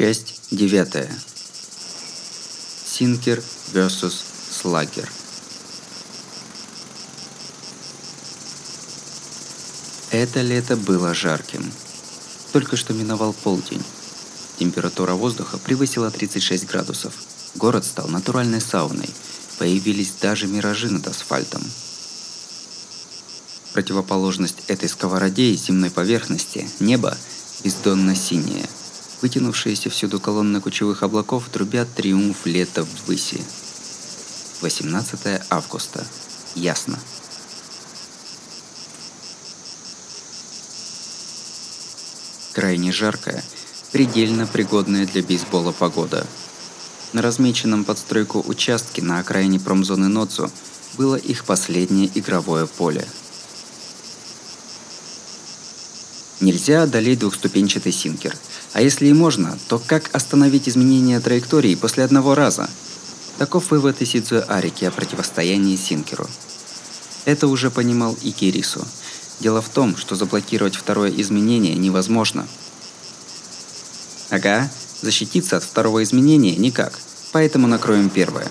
Часть девятая. Синкер vs. Слагер. Это лето было жарким. Только что миновал полдень. Температура воздуха превысила 36 градусов. Город стал натуральной сауной. Появились даже миражи над асфальтом. Противоположность этой сковороде и земной поверхности – небо бездонно-синее. Вытянувшиеся всюду колонны кучевых облаков трубят триумф лета ввыси. 18 августа. Ясно. Крайне жаркая, предельно пригодная для бейсбола погода. На размеченном под стройку участке на окраине промзоны Ноцу было их последнее игровое поле – Нельзя одолеть двухступенчатый синкер. А если и можно, то как остановить изменение траектории после одного раза? Таков вывод Исидзуэ Арики о противостоянии синкеру. Это уже понимал и Кирису. Дело в том, что заблокировать второе изменение невозможно. Ага, защититься от второго изменения никак, поэтому накроем первое.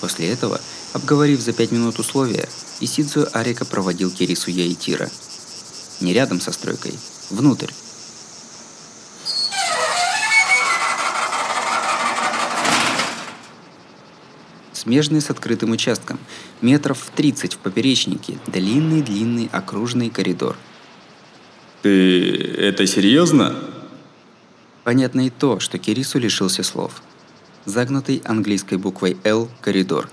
После этого, обговорив за пять минут условия, Исидзуэ Арика проводил Кирису Яитира – не рядом со стройкой, внутрь. Смежный с открытым участком, метров в 30 в поперечнике, длинный-длинный окружный коридор. Ты это серьезно? Понятно и то, что Кирису лишился слов. Загнутый английской буквой «Л» коридор.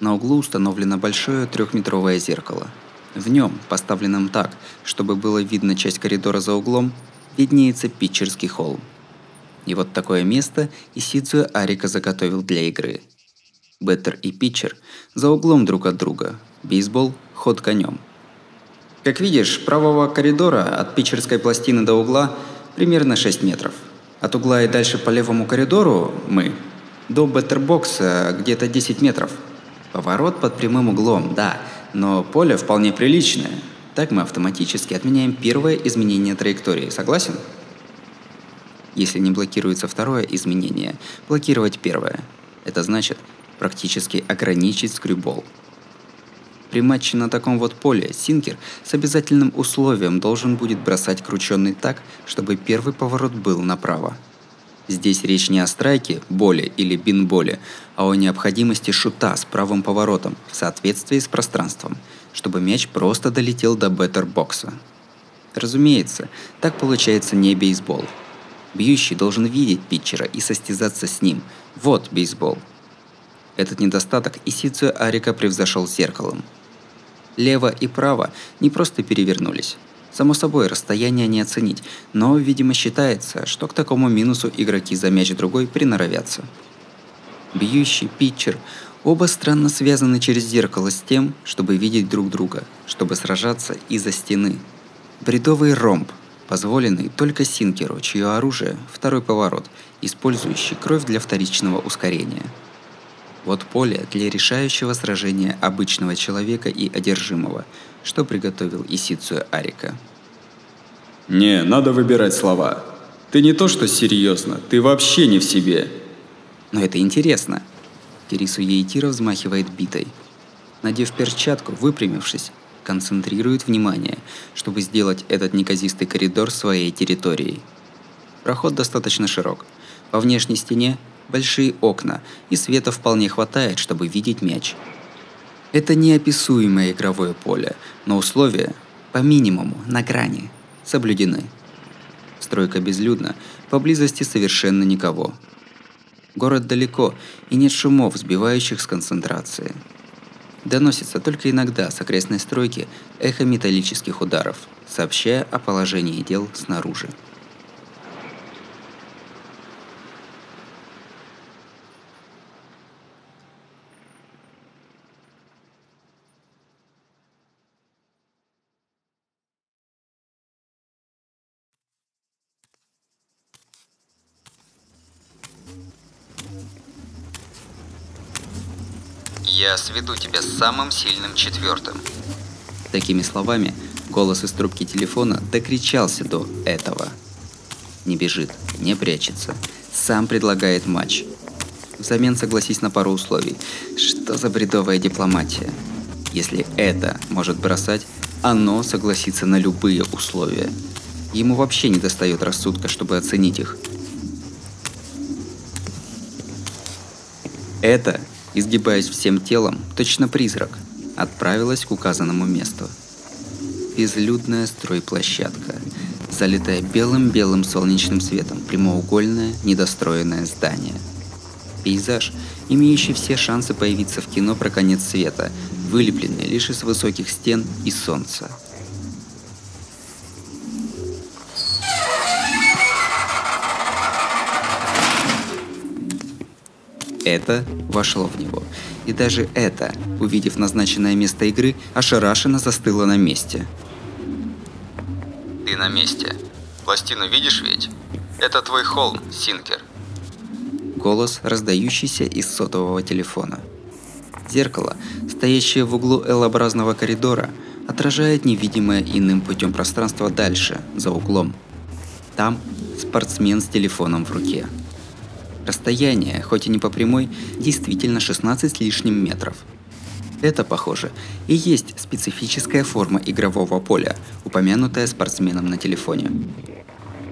На углу установлено большое трехметровое зеркало – в нем, поставленном так, чтобы было видно часть коридора за углом, виднеется питчерский холм. И вот такое место Исидзуя Арика заготовил для игры. Беттер и питчер за углом друг от друга. Бейсбол – ход конем. Как видишь, правого коридора от питчерской пластины до угла примерно 6 метров. От угла и дальше по левому коридору мы. До беттербокса где-то 10 метров. Поворот под прямым углом, да – но поле вполне приличное. Так мы автоматически отменяем первое изменение траектории. Согласен? Если не блокируется второе изменение, блокировать первое. Это значит практически ограничить скрюбол. При матче на таком вот поле Синкер с обязательным условием должен будет бросать крученный так, чтобы первый поворот был направо. Здесь речь не о страйке, боле или бинболе, а о необходимости шута с правым поворотом в соответствии с пространством, чтобы мяч просто долетел до беттер-бокса. Разумеется, так получается не бейсбол. Бьющий должен видеть питчера и состязаться с ним. Вот бейсбол. Этот недостаток Исидзуя Арика превзошел зеркалом. Лево и право не просто перевернулись, Само собой, расстояние не оценить, но, видимо, считается, что к такому минусу игроки за мяч другой приноровятся. Бьющий, питчер – оба странно связаны через зеркало с тем, чтобы видеть друг друга, чтобы сражаться из-за стены. Бредовый ромб, позволенный только синкеру, чье оружие – второй поворот, использующий кровь для вторичного ускорения. Вот поле для решающего сражения обычного человека и одержимого – что приготовил Исицу Арика. «Не, надо выбирать слова. Ты не то что серьезно, ты вообще не в себе». «Но это интересно». Кирису Ейтира взмахивает битой. Надев перчатку, выпрямившись, концентрирует внимание, чтобы сделать этот неказистый коридор своей территорией. Проход достаточно широк. По внешней стене большие окна, и света вполне хватает, чтобы видеть мяч – это неописуемое игровое поле, но условия, по минимуму, на грани, соблюдены. Стройка безлюдна, поблизости совершенно никого. Город далеко, и нет шумов, сбивающих с концентрации. Доносится только иногда с окрестной стройки эхо металлических ударов, сообщая о положении дел снаружи. Я сведу тебя с самым сильным четвертым. Такими словами голос из трубки телефона докричался до этого. Не бежит, не прячется. Сам предлагает матч. Взамен согласись на пару условий. Что за бредовая дипломатия? Если это может бросать, оно согласится на любые условия. Ему вообще не достает рассудка, чтобы оценить их. Это, изгибаясь всем телом, точно призрак, отправилась к указанному месту. Безлюдная стройплощадка, залитая белым-белым солнечным светом, прямоугольное, недостроенное здание. Пейзаж, имеющий все шансы появиться в кино про конец света, вылепленный лишь из высоких стен и солнца. Это вошло в него. И даже это, увидев назначенное место игры, ошарашенно застыло на месте. Ты на месте. Пластину видишь ведь? Это твой холм, Синкер. Голос, раздающийся из сотового телефона. Зеркало, стоящее в углу L-образного коридора, отражает невидимое иным путем пространство дальше, за углом. Там спортсмен с телефоном в руке. Расстояние, хоть и не по прямой, действительно 16 с лишним метров. Это, похоже, и есть специфическая форма игрового поля, упомянутая спортсменом на телефоне.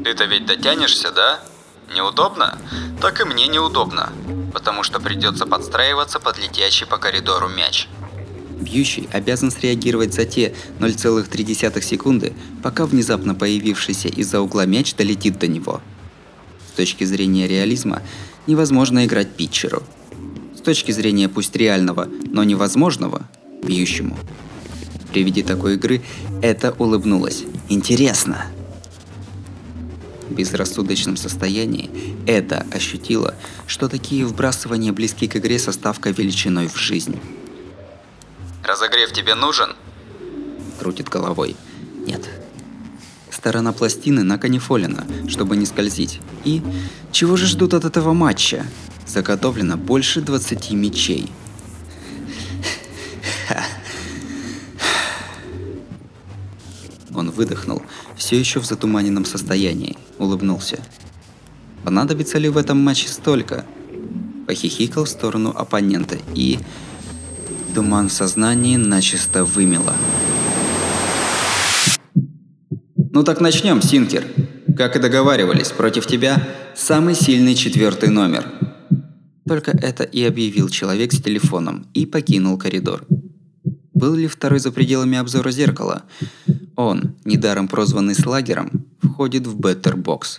Ты-то ведь дотянешься, да? Неудобно? Так и мне неудобно, потому что придется подстраиваться под летящий по коридору мяч. Бьющий обязан среагировать за те 0,3 секунды, пока внезапно появившийся из-за угла мяч долетит до него. С точки зрения реализма, невозможно играть питчеру. С точки зрения пусть реального, но невозможного, бьющему. При виде такой игры это улыбнулось. Интересно! В безрассудочном состоянии это ощутило, что такие вбрасывания близки к игре со ставкой величиной в жизнь. Разогрев тебе нужен? Крутит головой. Нет. Сторона пластины наканифолена, чтобы не скользить. И чего же ждут от этого матча? Заготовлено больше 20 мечей. Он выдохнул, все еще в затуманенном состоянии, улыбнулся. Понадобится ли в этом матче столько? Похихикал в сторону оппонента и... Туман в сознании начисто вымело. Ну так начнем, Синкер. Как и договаривались, против тебя самый сильный четвертый номер. Только это и объявил человек с телефоном и покинул коридор. Был ли второй за пределами обзора зеркала? Он, недаром прозванный Слагером, входит в беттербокс.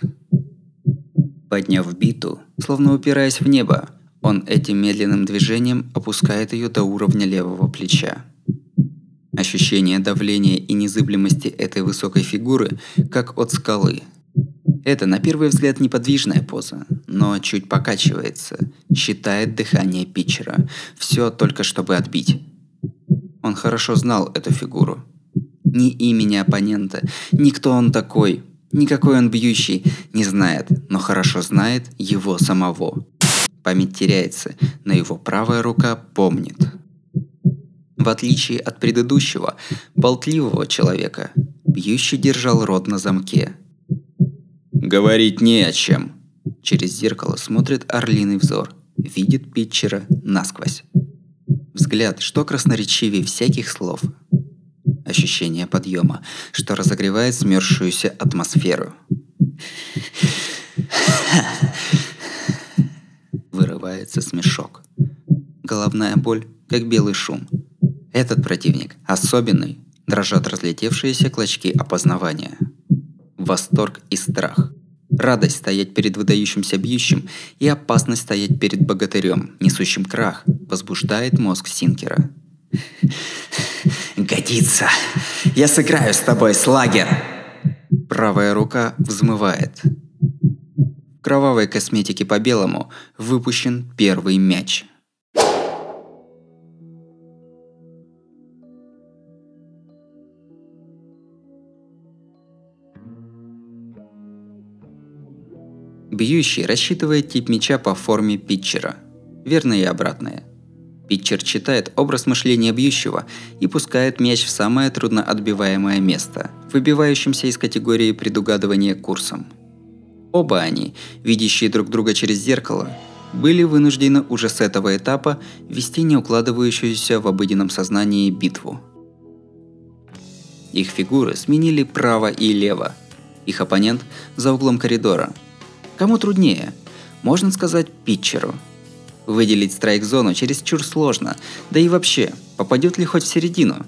Подняв биту, словно упираясь в небо, он этим медленным движением опускает ее до уровня левого плеча. Ощущение давления и незыблемости этой высокой фигуры, как от скалы. Это на первый взгляд неподвижная поза, но чуть покачивается, считает дыхание питчера. Все только чтобы отбить. Он хорошо знал эту фигуру. Ни имени оппонента, ни кто он такой, никакой он бьющий, не знает, но хорошо знает его самого. Память теряется, но его правая рука помнит. В отличие от предыдущего, болтливого человека, бьющий держал рот на замке. Говорить не о чем. Через зеркало смотрит орлиный взор, видит питчера насквозь. Взгляд, что красноречивее всяких слов. Ощущение подъема, что разогревает смерзшуюся атмосферу. Вырывается смешок. Головная боль, как белый шум. Этот противник особенный, дрожат разлетевшиеся клочки опознавания. Восторг и страх. Радость стоять перед выдающимся бьющим и опасность стоять перед богатырем, несущим крах, возбуждает мозг Синкера. «Годится! Я сыграю с тобой, слагер!» Правая рука взмывает. В кровавой косметике по белому выпущен первый мяч. Бьющий рассчитывает тип мяча по форме питчера. Верное и обратное. Питчер читает образ мышления бьющего и пускает мяч в самое трудно отбиваемое место, выбивающимся из категории предугадывания курсом. Оба они, видящие друг друга через зеркало, были вынуждены уже с этого этапа вести не укладывающуюся в обыденном сознании битву. Их фигуры сменили право и лево. Их оппонент за углом коридора. Кому труднее? Можно сказать питчеру. Выделить страйк-зону чересчур сложно, да и вообще, попадет ли хоть в середину?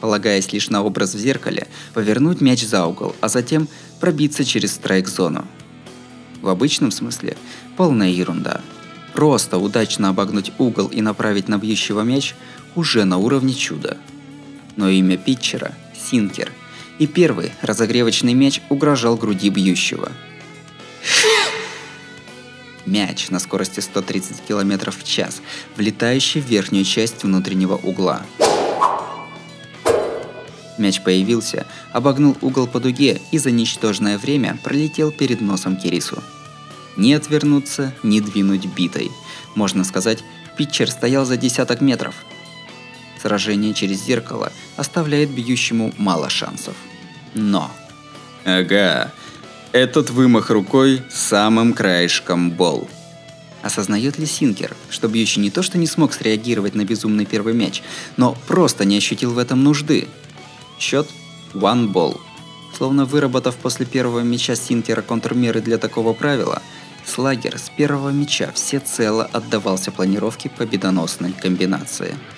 Полагаясь лишь на образ в зеркале, повернуть мяч за угол, а затем пробиться через страйк-зону. В обычном смысле полная ерунда. Просто удачно обогнуть угол и направить на бьющего мяч уже на уровне чуда. Но имя питчера – Синкер, и первый разогревочный мяч угрожал груди бьющего. Мяч на скорости 130 км в час, влетающий в верхнюю часть внутреннего угла. Мяч появился, обогнул угол по дуге и за ничтожное время пролетел перед носом Кирису. Ни отвернуться, ни двинуть битой. Можно сказать, питчер стоял за десяток метров. Сражение через зеркало оставляет бьющему мало шансов. Но... Ага, этот вымах рукой самым краешком бол. Осознает ли Синкер, что бьющий не то что не смог среагировать на безумный первый мяч, но просто не ощутил в этом нужды – Счет one ball. Словно выработав после первого мяча Синкера контрмеры для такого правила, Слагер с первого мяча всецело отдавался планировке победоносной комбинации –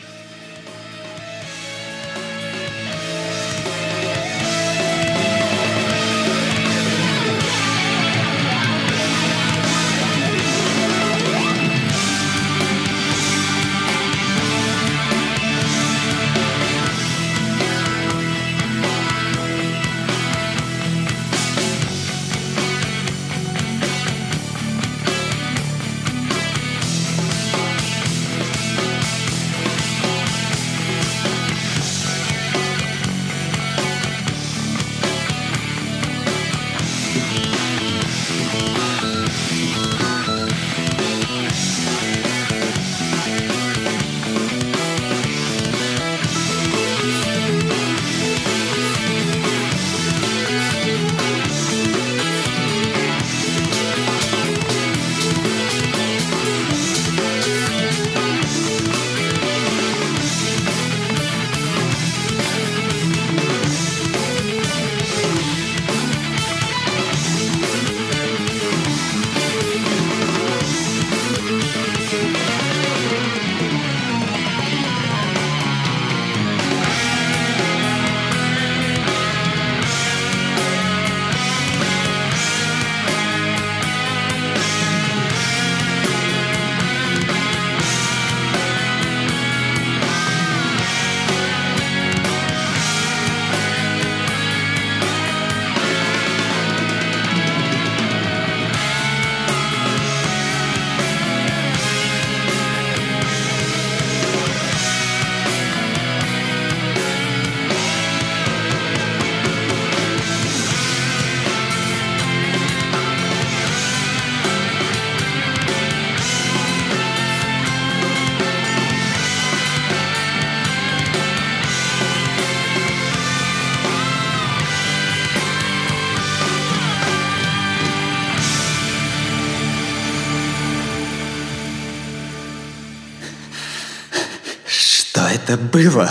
это было?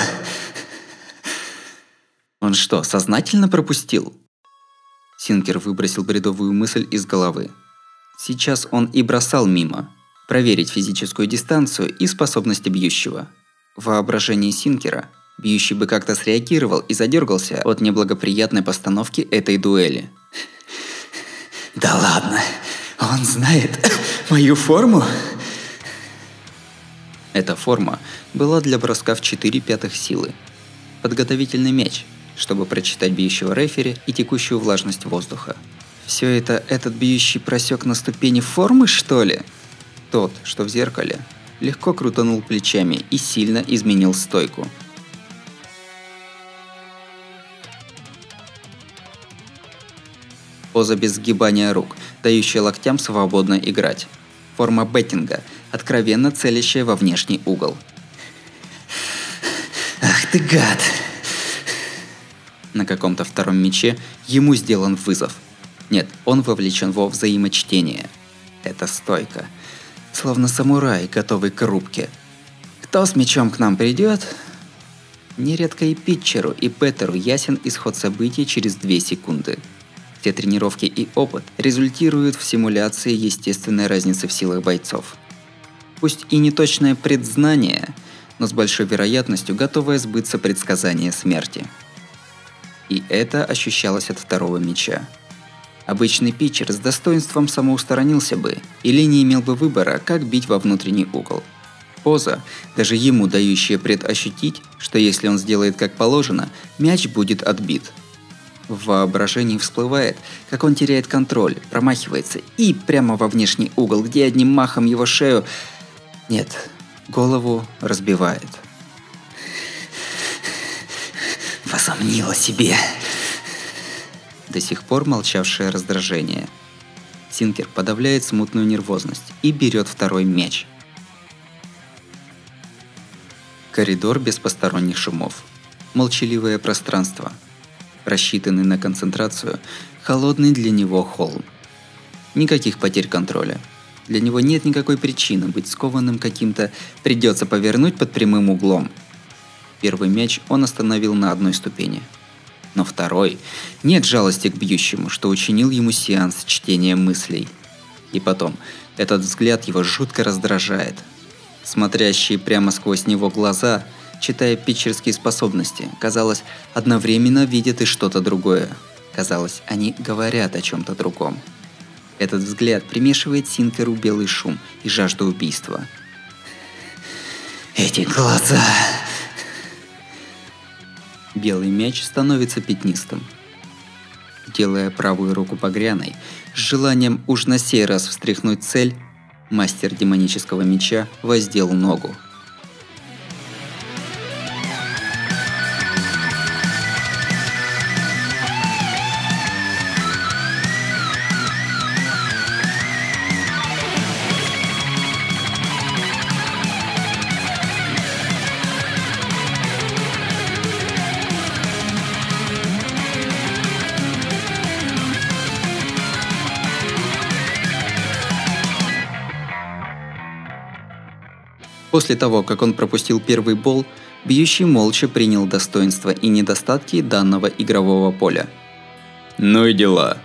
Он что, сознательно пропустил? Синкер выбросил бредовую мысль из головы. Сейчас он и бросал мимо. Проверить физическую дистанцию и способности бьющего. В воображении Синкера бьющий бы как-то среагировал и задергался от неблагоприятной постановки этой дуэли. Да ладно, он знает мою форму? Эта форма была для броска в 4 пятых силы. Подготовительный мяч, чтобы прочитать бьющего рефери и текущую влажность воздуха. Все это этот бьющий просек на ступени формы, что ли? Тот, что в зеркале, легко крутанул плечами и сильно изменил стойку. Поза без сгибания рук, дающая локтям свободно играть. Форма беттинга, откровенно целящая во внешний угол. «Ах ты гад!» На каком-то втором мече ему сделан вызов. Нет, он вовлечен во взаимочтение. Это стойка. Словно самурай, готовый к рубке. Кто с мечом к нам придет? Нередко и питчеру, и Петеру ясен исход событий через 2 секунды. Все тренировки и опыт результируют в симуляции естественной разницы в силах бойцов. Пусть и неточное предзнание, но с большой вероятностью готовое сбыться предсказание смерти. И это ощущалось от второго меча. Обычный питчер с достоинством самоусторонился бы или не имел бы выбора, как бить во внутренний угол. Поза, даже ему дающая предощутить, что если он сделает как положено, мяч будет отбит. В воображении всплывает, как он теряет контроль, промахивается и прямо во внешний угол, где одним махом его шею... Нет, голову разбивает. Возомнила себе до сих пор молчавшее раздражение. Синкер подавляет смутную нервозность и берет второй мяч. Коридор без посторонних шумов. Молчаливое пространство. Рассчитанный на концентрацию, холодный для него холм. Никаких потерь контроля. Для него нет никакой причины быть скованным каким-то «придется повернуть под прямым углом». Первый мяч он остановил на одной ступени – но второй нет жалости к бьющему, что учинил ему сеанс чтения мыслей. И потом, этот взгляд его жутко раздражает. Смотрящие прямо сквозь него глаза, читая питчерские способности, казалось, одновременно видят и что-то другое. Казалось, они говорят о чем-то другом. Этот взгляд примешивает Синкеру белый шум и жажду убийства. Эти глаза белый мяч становится пятнистым. Делая правую руку погряной, с желанием уж на сей раз встряхнуть цель, мастер демонического меча воздел ногу – После того, как он пропустил первый бол, бьющий молча принял достоинства и недостатки данного игрового поля. Ну и дела.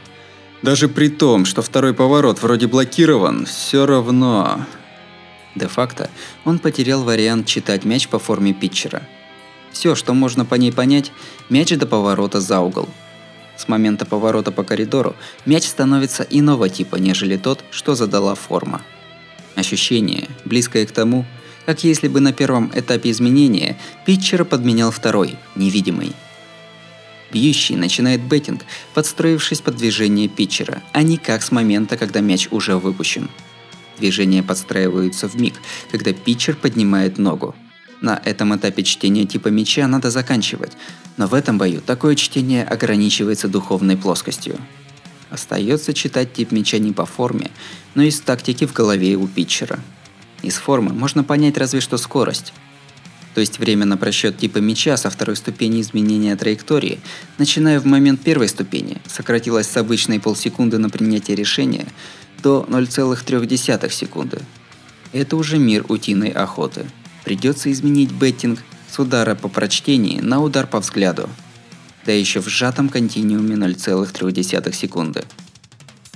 Даже при том, что второй поворот вроде блокирован, все равно... Де-факто, он потерял вариант читать мяч по форме питчера. Все, что можно по ней понять, мяч до поворота за угол. С момента поворота по коридору мяч становится иного типа, нежели тот, что задала форма. Ощущение, близкое к тому, как если бы на первом этапе изменения питчера подменял второй, невидимый. Бьющий начинает беттинг, подстроившись под движение питчера, а не как с момента, когда мяч уже выпущен. Движения подстраиваются в миг, когда питчер поднимает ногу. На этом этапе чтения типа мяча надо заканчивать, но в этом бою такое чтение ограничивается духовной плоскостью. Остается читать тип мяча не по форме, но из тактики в голове у питчера – из формы можно понять разве что скорость. То есть время на просчет типа мяча со второй ступени изменения траектории, начиная в момент первой ступени, сократилось с обычной полсекунды на принятие решения до 0,3 секунды. Это уже мир утиной охоты. Придется изменить беттинг с удара по прочтении на удар по взгляду. Да еще в сжатом континууме 0,3 секунды.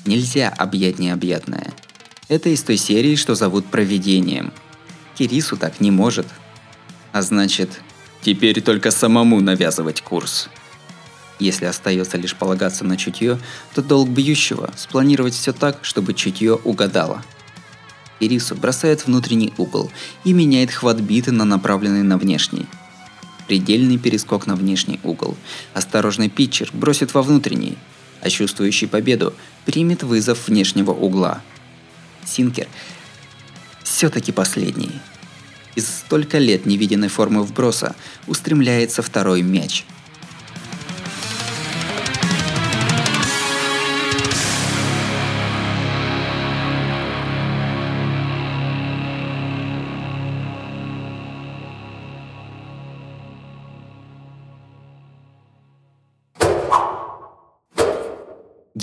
Нельзя объять необъятное – это из той серии, что зовут «Провидением». Кирису так не может. А значит, теперь только самому навязывать курс. Если остается лишь полагаться на чутье, то долг бьющего – спланировать все так, чтобы чутье угадало. Кирису бросает внутренний угол и меняет хват биты на направленный на внешний. Предельный перескок на внешний угол. Осторожный питчер бросит во внутренний, а чувствующий победу примет вызов внешнего угла – Синкер все-таки последний. Из столько лет невиденной формы вброса устремляется второй мяч –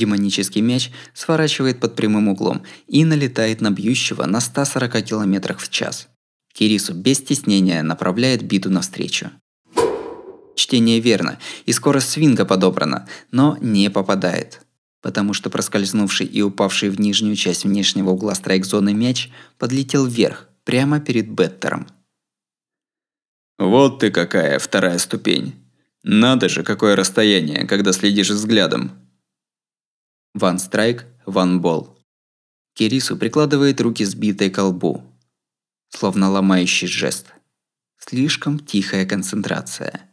Демонический мяч сворачивает под прямым углом и налетает на бьющего на 140 км в час. Кирису без стеснения направляет биту навстречу. Чтение верно, и скорость свинга подобрана, но не попадает. Потому что проскользнувший и упавший в нижнюю часть внешнего угла страйк-зоны мяч подлетел вверх, прямо перед Беттером. Вот ты какая, вторая ступень. Надо же, какое расстояние, когда следишь взглядом. Ван страйк, ван бол. Кирису прикладывает руки сбитой к колбу, словно ломающий жест. Слишком тихая концентрация.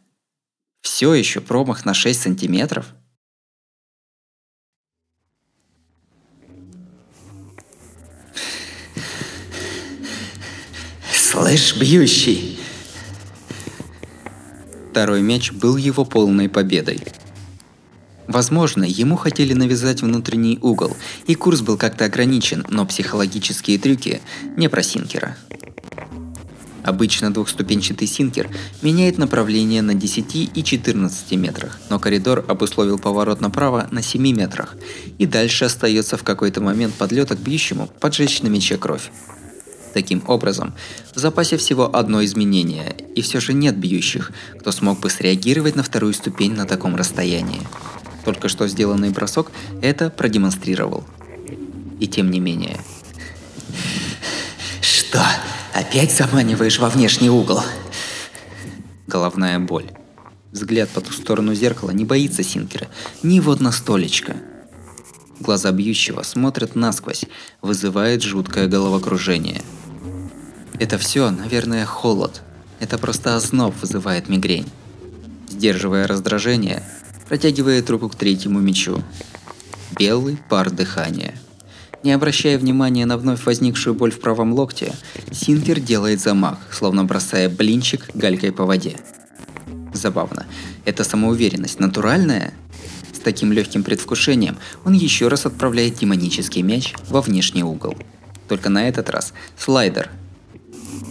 Все еще промах на 6 сантиметров? Слышь, бьющий! Второй мяч был его полной победой. Возможно, ему хотели навязать внутренний угол, и курс был как-то ограничен, но психологические трюки не про Синкера. Обычно двухступенчатый синкер меняет направление на 10 и 14 метрах, но коридор обусловил поворот направо на 7 метрах, и дальше остается в какой-то момент подлета к бьющему поджечь на мече кровь. Таким образом, в запасе всего одно изменение, и все же нет бьющих, кто смог бы среагировать на вторую ступень на таком расстоянии. Только что сделанный бросок это продемонстрировал. И тем не менее. Что? Опять заманиваешь во внешний угол? Головная боль. Взгляд по ту сторону зеркала не боится Синкера, ни вот на столечко. Глаза бьющего смотрят насквозь, вызывает жуткое головокружение. Это все, наверное, холод. Это просто озноб вызывает мигрень. Сдерживая раздражение, протягивает руку к третьему мечу. Белый пар дыхания – не обращая внимания на вновь возникшую боль в правом локте, Синкер делает замах, словно бросая блинчик галькой по воде. Забавно. Это самоуверенность натуральная? С таким легким предвкушением он еще раз отправляет демонический мяч во внешний угол. Только на этот раз слайдер.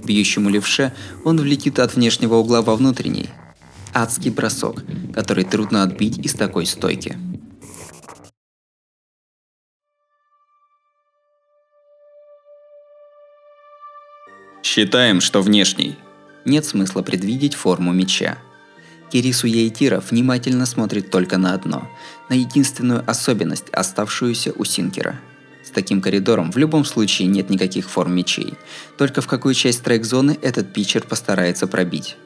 Бьющему левше он влетит от внешнего угла во внутренний. Адский бросок, который трудно отбить из такой стойки. Считаем, что внешний. Нет смысла предвидеть форму меча. Кирису Яйтира внимательно смотрит только на одно, на единственную особенность, оставшуюся у Синкера. С таким коридором в любом случае нет никаких форм мечей, только в какую часть трек-зоны этот питчер постарается пробить.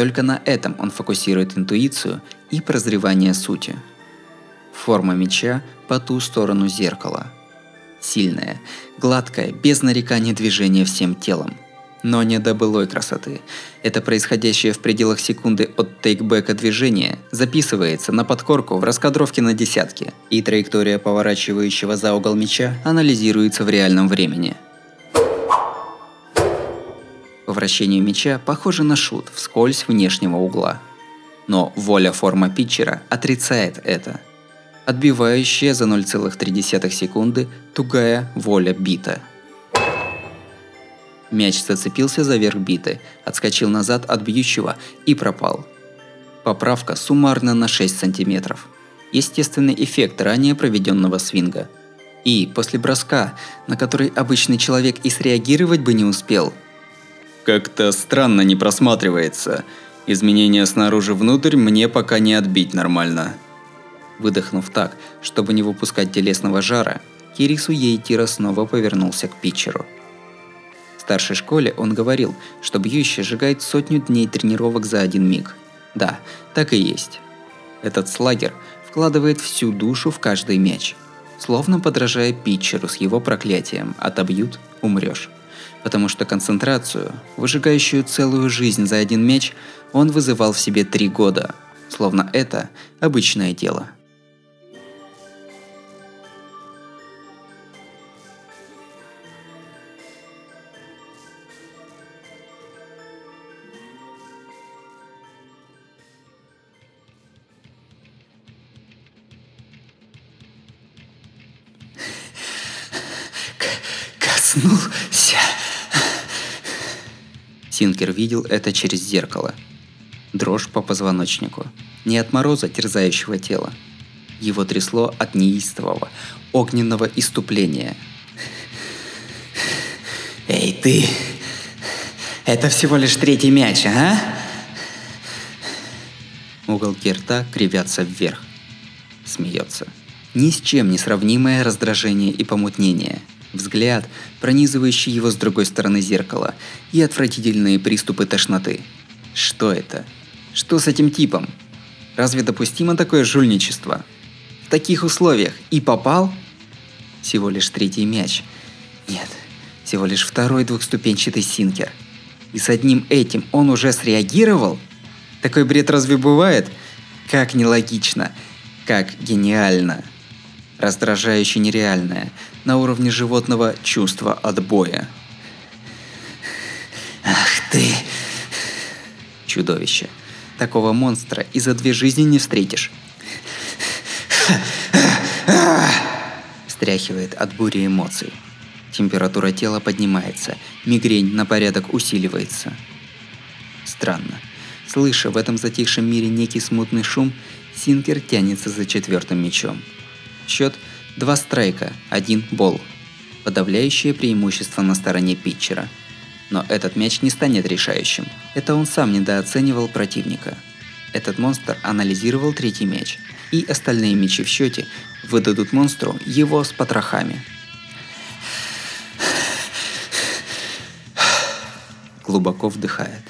Только на этом он фокусирует интуицию и прозревание сути. Форма меча по ту сторону зеркала. Сильная, гладкая, без нареканий движение всем телом – но не до былой красоты. Это происходящее в пределах секунды от тейкбека движение записывается на подкорку в раскадровке на десятки, и траектория поворачивающего за угол мяча анализируется в реальном времени. По вращению мяча похоже на шут вскользь внешнего угла. Но воля форма питчера отрицает это. Отбивающая за 0,3 секунды тугая воля бита – Мяч зацепился за верх биты, отскочил назад от бьющего и пропал. Поправка суммарно на 6 сантиметров. Естественный эффект ранее проведенного свинга. И после броска, на который обычный человек и среагировать бы не успел. Как-то странно не просматривается. Изменения снаружи внутрь мне пока не отбить нормально. Выдохнув так, чтобы не выпускать телесного жара, Кирису Ейтира снова повернулся к питчеру – старшей школе он говорил, что бьющий сжигает сотню дней тренировок за один миг. Да, так и есть. Этот слагер вкладывает всю душу в каждый мяч. Словно подражая питчеру с его проклятием «отобьют – умрешь». Потому что концентрацию, выжигающую целую жизнь за один мяч, он вызывал в себе три года. Словно это обычное дело – Коснулся. Синкер видел это через зеркало. Дрожь по позвоночнику. Не от мороза терзающего тела. Его трясло от неистового, огненного иступления. «Эй, ты! Это всего лишь третий мяч, а?» Уголки рта кривятся вверх. Смеется. Ни с чем не сравнимое раздражение и помутнение. Взгляд, пронизывающий его с другой стороны зеркала, и отвратительные приступы тошноты. Что это? Что с этим типом? Разве допустимо такое жульничество? В таких условиях и попал? Всего лишь третий мяч. Нет, всего лишь второй двухступенчатый синкер. И с одним этим он уже среагировал? Такой бред разве бывает? Как нелогично, как гениально. Раздражающе нереальное, на уровне животного чувства отбоя. Ах ты! Чудовище. Такого монстра и за две жизни не встретишь. Стряхивает от бури эмоций. Температура тела поднимается, мигрень на порядок усиливается. Странно. Слыша в этом затихшем мире некий смутный шум, Синкер тянется за четвертым мячом. Счет два страйка, один бол. Подавляющее преимущество на стороне питчера – но этот мяч не станет решающим. Это он сам недооценивал противника. Этот монстр анализировал третий мяч, и остальные мячи в счете выдадут монстру его с потрохами. Глубоко вдыхает.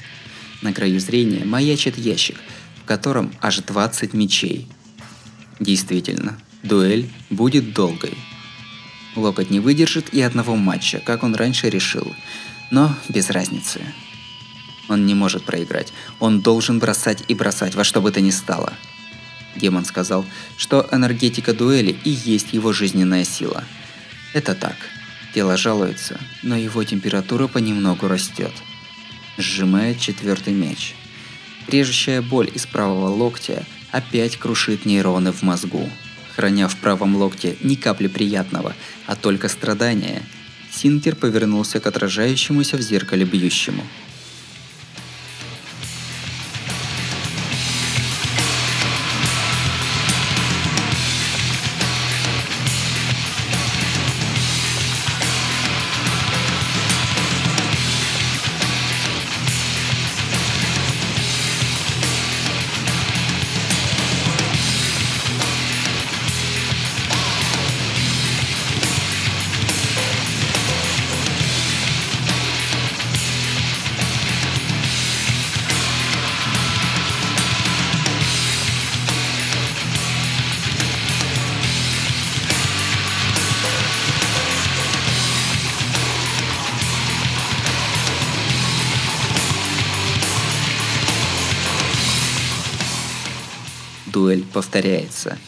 На краю зрения маячит ящик, в котором аж 20 мечей. Действительно, дуэль будет долгой. Локоть не выдержит и одного матча, как он раньше решил – но без разницы. Он не может проиграть. Он должен бросать и бросать во что бы то ни стало. Демон сказал, что энергетика дуэли и есть его жизненная сила. Это так. Тело жалуется, но его температура понемногу растет. Сжимает четвертый меч. Режущая боль из правого локтя опять крушит нейроны в мозгу. Храня в правом локте ни капли приятного, а только страдания – Синкер повернулся к отражающемуся в зеркале бьющему. Дуэль повторяется.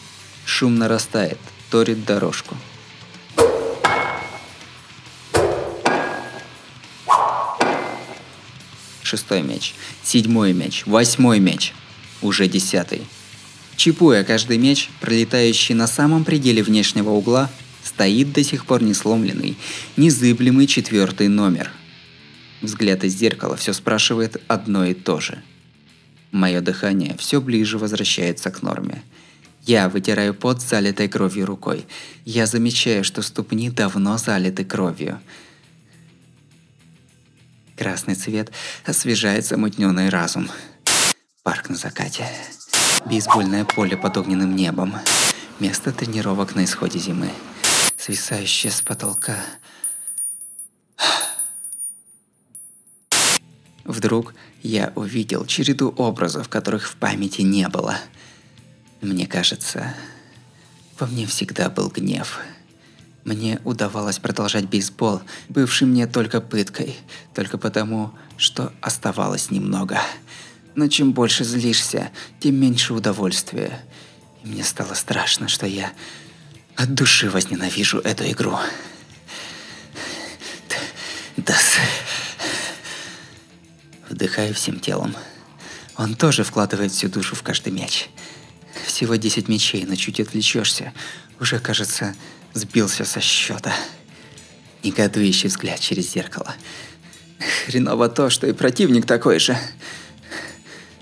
Шум нарастает, торит дорожку. Шестой мяч, седьмой мяч, восьмой мяч, уже десятый. Чипуя каждый мяч, пролетающий на самом пределе внешнего угла, стоит до сих пор не сломленный, незыблемый четвертый номер. Взгляд из зеркала все спрашивает одно и то же – Мое дыхание все ближе возвращается к норме. Я вытираю пот залитой кровью рукой. Я замечаю, что ступни давно залиты кровью. Красный цвет освежает замутненный разум. Парк на закате. Бейсбольное поле под огненным небом. Место тренировок на исходе зимы. Свисающее с потолка Вдруг я увидел череду образов, которых в памяти не было. Мне кажется, во мне всегда был гнев. Мне удавалось продолжать бейсбол, бывший мне только пыткой, только потому, что оставалось немного. Но чем больше злишься, тем меньше удовольствия. И мне стало страшно, что я от души возненавижу эту игру. Дас. Вдыхаю всем телом. Он тоже вкладывает всю душу в каждый мяч. Всего 10 мячей, но чуть отвлечешься, уже, кажется, сбился со счета. Негодующий взгляд через зеркало. Хреново то, что и противник такой же.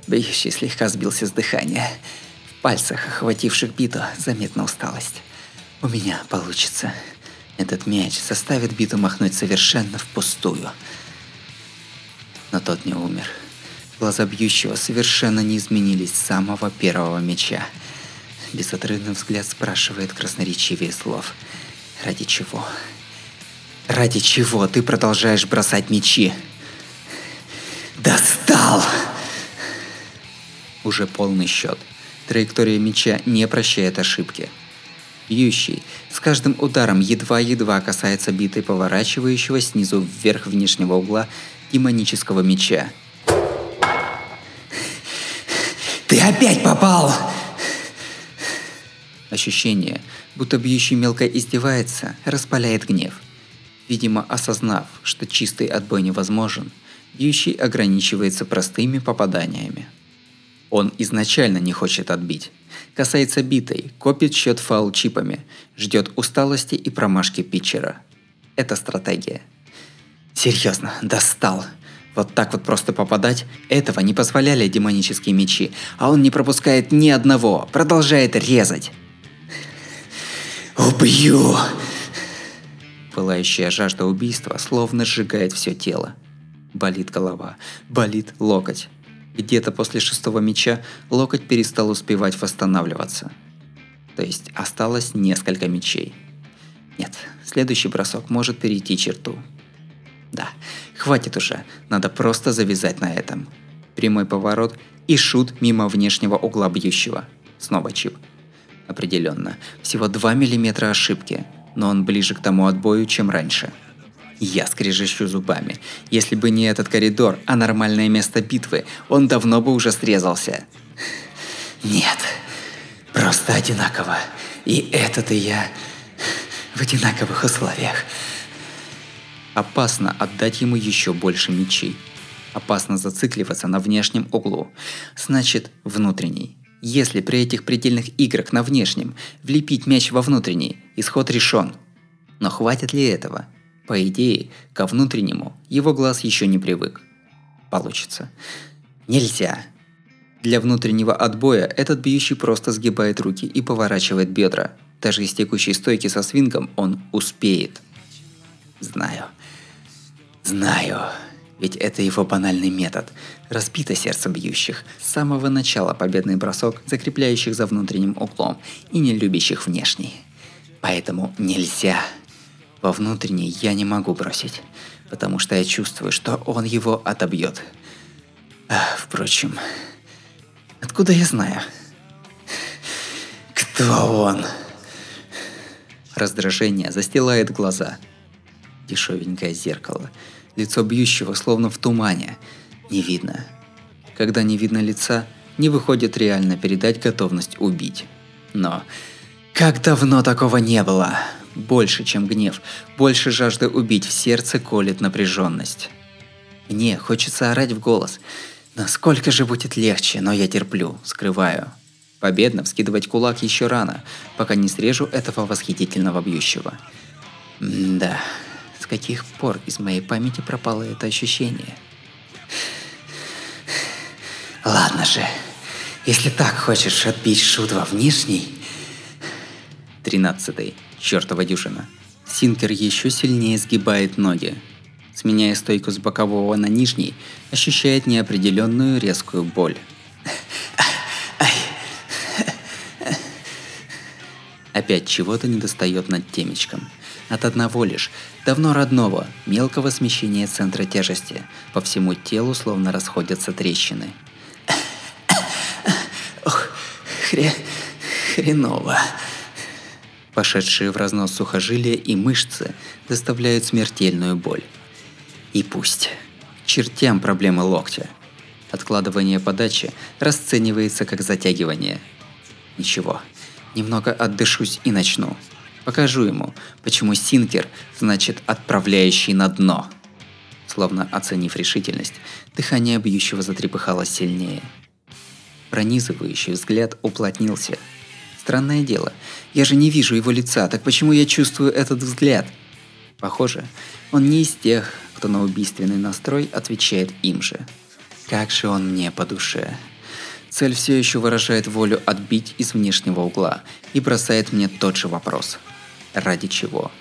Бьющий слегка сбился с дыхания. пальцах, охвативших биту, заметна усталость. У меня получится. Этот мяч заставит биту махнуть совершенно впустую. Но тот не умер. Глаза бьющего совершенно не изменились с самого первого меча. Безотрывный взгляд спрашивает красноречивее слов. Ради чего? Ради чего ты продолжаешь бросать мечи? Достал! Уже полный счет. Траектория меча не прощает ошибки. Бьющий с каждым ударом едва-едва касается битой поворачивающего снизу вверх внешнего угла демонического меча. Ты опять попал! Ощущение, будто бьющий мелко издевается, распаляет гнев. Видимо, осознав, что чистый отбой невозможен, бьющий ограничивается простыми попаданиями. Он изначально не хочет отбить. Касается битой, копит счет фаул-чипами, ждет усталости и промашки питчера. Это стратегия. Серьезно, достал. Вот так вот просто попадать, этого не позволяли демонические мечи, а он не пропускает ни одного, продолжает резать. «Убью!» Пылающая жажда убийства словно сжигает все тело. Болит голова, болит локоть. Где-то после шестого меча локоть перестал успевать восстанавливаться. То есть осталось несколько мечей. Нет, следующий бросок может перейти черту. Да, хватит уже, надо просто завязать на этом. Прямой поворот и шут мимо внешнего угла бьющего. Снова чип. Определенно, всего 2 мм ошибки, но он ближе к тому отбою, чем раньше – я скрежещу зубами. Если бы не этот коридор, а нормальное место битвы, он давно бы уже срезался. Нет, просто одинаково. И этот и я в одинаковых условиях. Опасно отдать ему еще больше мечей. Опасно зацикливаться на внешнем углу. Значит, внутренний. Если при этих предельных играх на внешнем влепить мяч во внутренний, исход решен. Но хватит ли этого? По идее, ко внутреннему его глаз еще не привык. Получится. Нельзя. Для внутреннего отбоя этот бьющий просто сгибает руки и поворачивает бедра. Даже из текущей стойки со свингом он успеет. Знаю. Знаю. Ведь это его банальный метод. Разбито сердце бьющих. С самого начала победный бросок, закрепляющих за внутренним углом и не любящих внешний. Поэтому нельзя. Во внутренний я не могу бросить, потому что я чувствую, что он его отобьет. А, впрочем, откуда я знаю? Кто он? Раздражение застилает глаза. Дешевенькое зеркало. Лицо бьющего словно в тумане. Не видно. Когда не видно лица, не выходит реально передать готовность убить. Но как давно такого не было? больше, чем гнев, больше жажды убить в сердце колет напряженность. Мне хочется орать в голос. Насколько же будет легче, но я терплю, скрываю. Победно вскидывать кулак еще рано, пока не срежу этого восхитительного бьющего. М да, каких пор из моей памяти пропало это ощущение? Ладно же, если так хочешь отбить шут во внешний... Тринадцатый чертова дюжина. Синкер еще сильнее сгибает ноги. Сменяя стойку с бокового на нижний, ощущает неопределенную резкую боль. Опять чего-то недостает над темечком. От одного лишь, давно родного, мелкого смещения центра тяжести. По всему телу словно расходятся трещины. Ох, хре... хреново. Пошедшие в разнос сухожилия и мышцы доставляют смертельную боль. И пусть. Чертям проблемы локтя. Откладывание подачи расценивается как затягивание. Ничего, немного отдышусь и начну. Покажу ему, почему синкер значит отправляющий на дно. Словно оценив решительность, дыхание бьющего затрепыхалось сильнее. Пронизывающий взгляд уплотнился – Странное дело, я же не вижу его лица, так почему я чувствую этот взгляд? Похоже, он не из тех, кто на убийственный настрой отвечает им же. Как же он мне по душе. Цель все еще выражает волю отбить из внешнего угла и бросает мне тот же вопрос. Ради чего?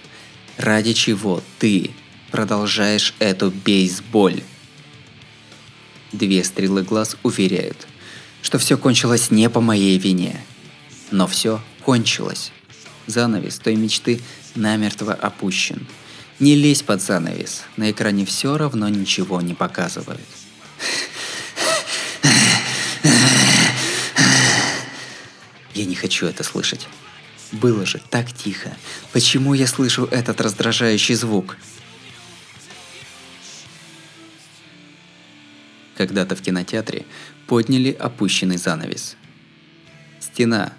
Ради чего ты продолжаешь эту бейсболь? Две стрелы глаз уверяют, что все кончилось не по моей вине. Но все кончилось. Занавес той мечты намертво опущен. Не лезь под занавес, на экране все равно ничего не показывают. Я не хочу это слышать. Было же так тихо. Почему я слышу этот раздражающий звук? Когда-то в кинотеатре подняли опущенный занавес. Стена,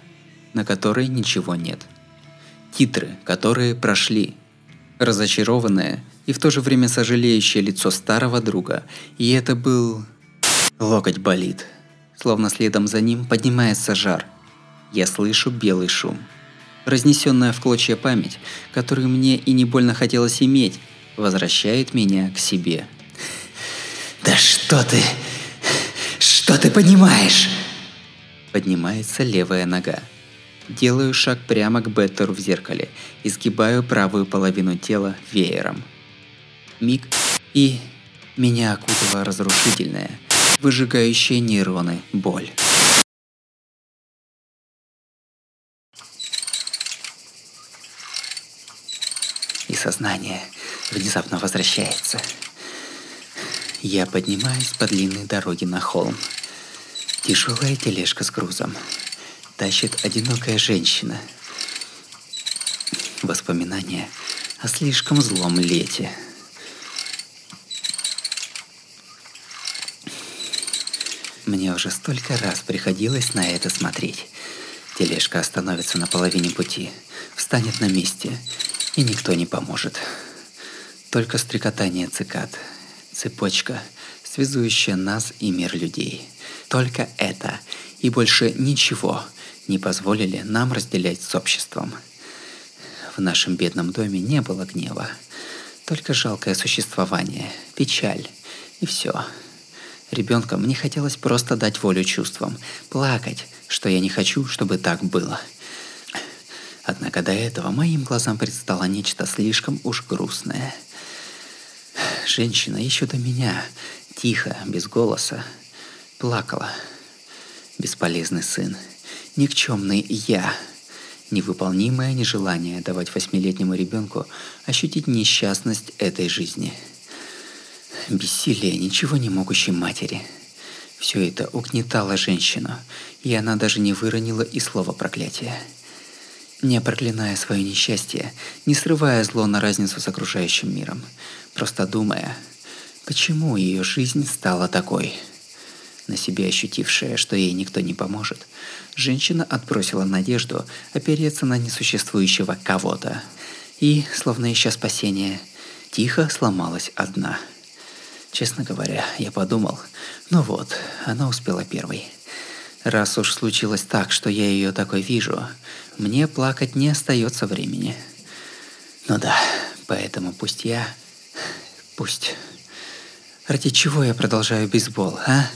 на которой ничего нет. Титры, которые прошли. Разочарованное и в то же время сожалеющее лицо старого друга. И это был... Локоть болит. Словно следом за ним поднимается жар. Я слышу белый шум. Разнесенная в клочья память, которую мне и не больно хотелось иметь, возвращает меня к себе. «Да что ты... что ты понимаешь?» Поднимается левая нога. Делаю шаг прямо к Беттеру в зеркале и сгибаю правую половину тела веером. Миг, и меня окутала разрушительная, выжигающая нейроны боль. И сознание внезапно возвращается. Я поднимаюсь по длинной дороге на холм. Тяжелая тележка с грузом. Тащит одинокая женщина. Воспоминания о слишком злом лете. Мне уже столько раз приходилось на это смотреть. Тележка остановится на половине пути, встанет на месте, и никто не поможет. Только стрекотание цикад, цепочка, связующая нас и мир людей. Только это и больше ничего не позволили нам разделять с обществом. В нашем бедном доме не было гнева, только жалкое существование, печаль и все. Ребенком мне хотелось просто дать волю чувствам, плакать, что я не хочу, чтобы так было. Однако до этого моим глазам предстало нечто слишком уж грустное. Женщина еще до меня, тихо, без голоса, плакала. Бесполезный сын, никчемный я, невыполнимое нежелание давать восьмилетнему ребенку ощутить несчастность этой жизни – бессилие ничего не могущей матери. Все это угнетало женщину, и она даже не выронила и слова проклятия. Не проклиная свое несчастье, не срывая зло на разницу с окружающим миром, просто думая, почему ее жизнь стала такой. На себе ощутившая, что ей никто не поможет, женщина отбросила надежду опереться на несуществующего кого-то и, словно ища спасения, тихо сломалась одна – Честно говоря, я подумал, ну вот, она успела первой. Раз уж случилось так, что я ее такой вижу, мне плакать не остается времени. Ну да, поэтому пусть я... Пусть... Ради чего я продолжаю бейсбол, а?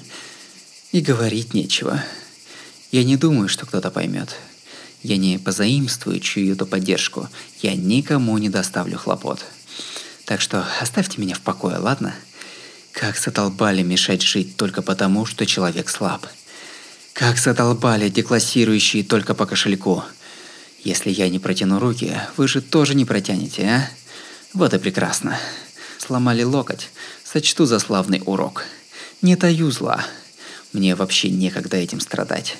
И говорить нечего. Я не думаю, что кто-то поймет. Я не позаимствую чью-то поддержку. Я никому не доставлю хлопот. Так что оставьте меня в покое, ладно? Как задолбали мешать жить только потому, что человек слаб. Как задолбали деклассирующие только по кошельку. Если я не протяну руки, вы же тоже не протянете, а? Вот и прекрасно. Сломали локоть, сочту за славный урок. Не таю зла. Мне вообще некогда этим страдать.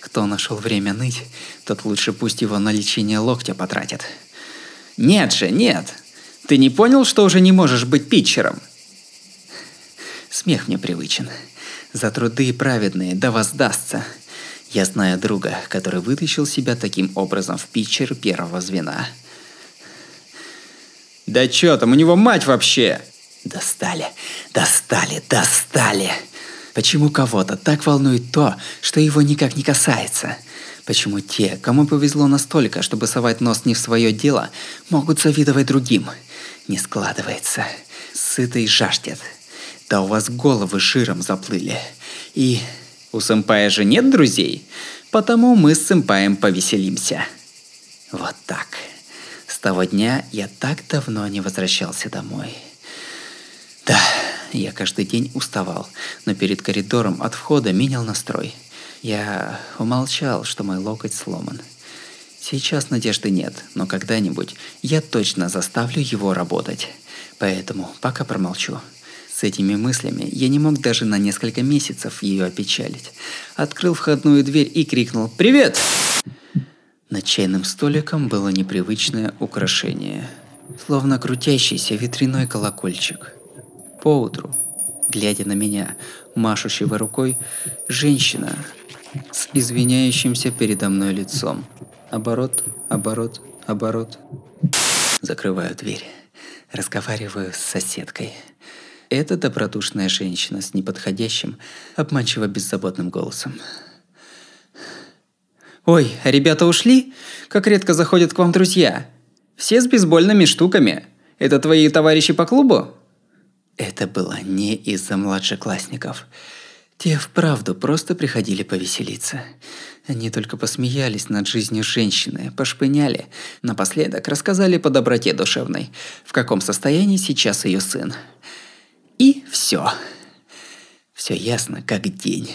Кто нашел время ныть, тот лучше пусть его на лечение локтя потратит. Нет же, нет. Ты не понял, что уже не можешь быть питчером? Смех мне привычен. За труды праведные да воздастся. Я знаю друга, который вытащил себя таким образом в питчер первого звена. Да чё там, у него мать вообще? Достали, достали, достали. Почему кого-то так волнует то, что его никак не касается? Почему те, кому повезло настолько, чтобы совать нос не в свое дело, могут завидовать другим? Не складывается. Сытый жаждет. Да у вас головы жиром заплыли. И У сэмпая же нет друзей, потому мы с сэмпаем повеселимся. Вот так. С того дня я так давно не возвращался домой. Да, я каждый день уставал, но перед коридором от входа менял настрой. Я умолчал, что мой локоть сломан. Сейчас надежды нет, но когда-нибудь я точно заставлю его работать. Поэтому пока промолчу. С этими мыслями я не мог даже на несколько месяцев ее опечалить. Открыл входную дверь и крикнул «Привет!». Над чайным столиком было непривычное украшение, словно крутящийся ветряной колокольчик. Поутру, глядя на меня, машущего рукой, женщина с извиняющимся передо мной лицом. Оборот, оборот, оборот. Закрываю дверь. Разговариваю с соседкой. Это добродушная женщина с неподходящим, обманчиво беззаботным голосом. «Ой, ребята ушли? Как редко заходят к вам друзья. Все с бейсбольными штуками. Это твои товарищи по клубу?» Это было не из-за младшеклассников. Те вправду просто приходили повеселиться. Они только посмеялись над жизнью женщины, пошпыняли, напоследок рассказали по доброте душевной, в каком состоянии сейчас ее сын. И все. Все ясно, как день.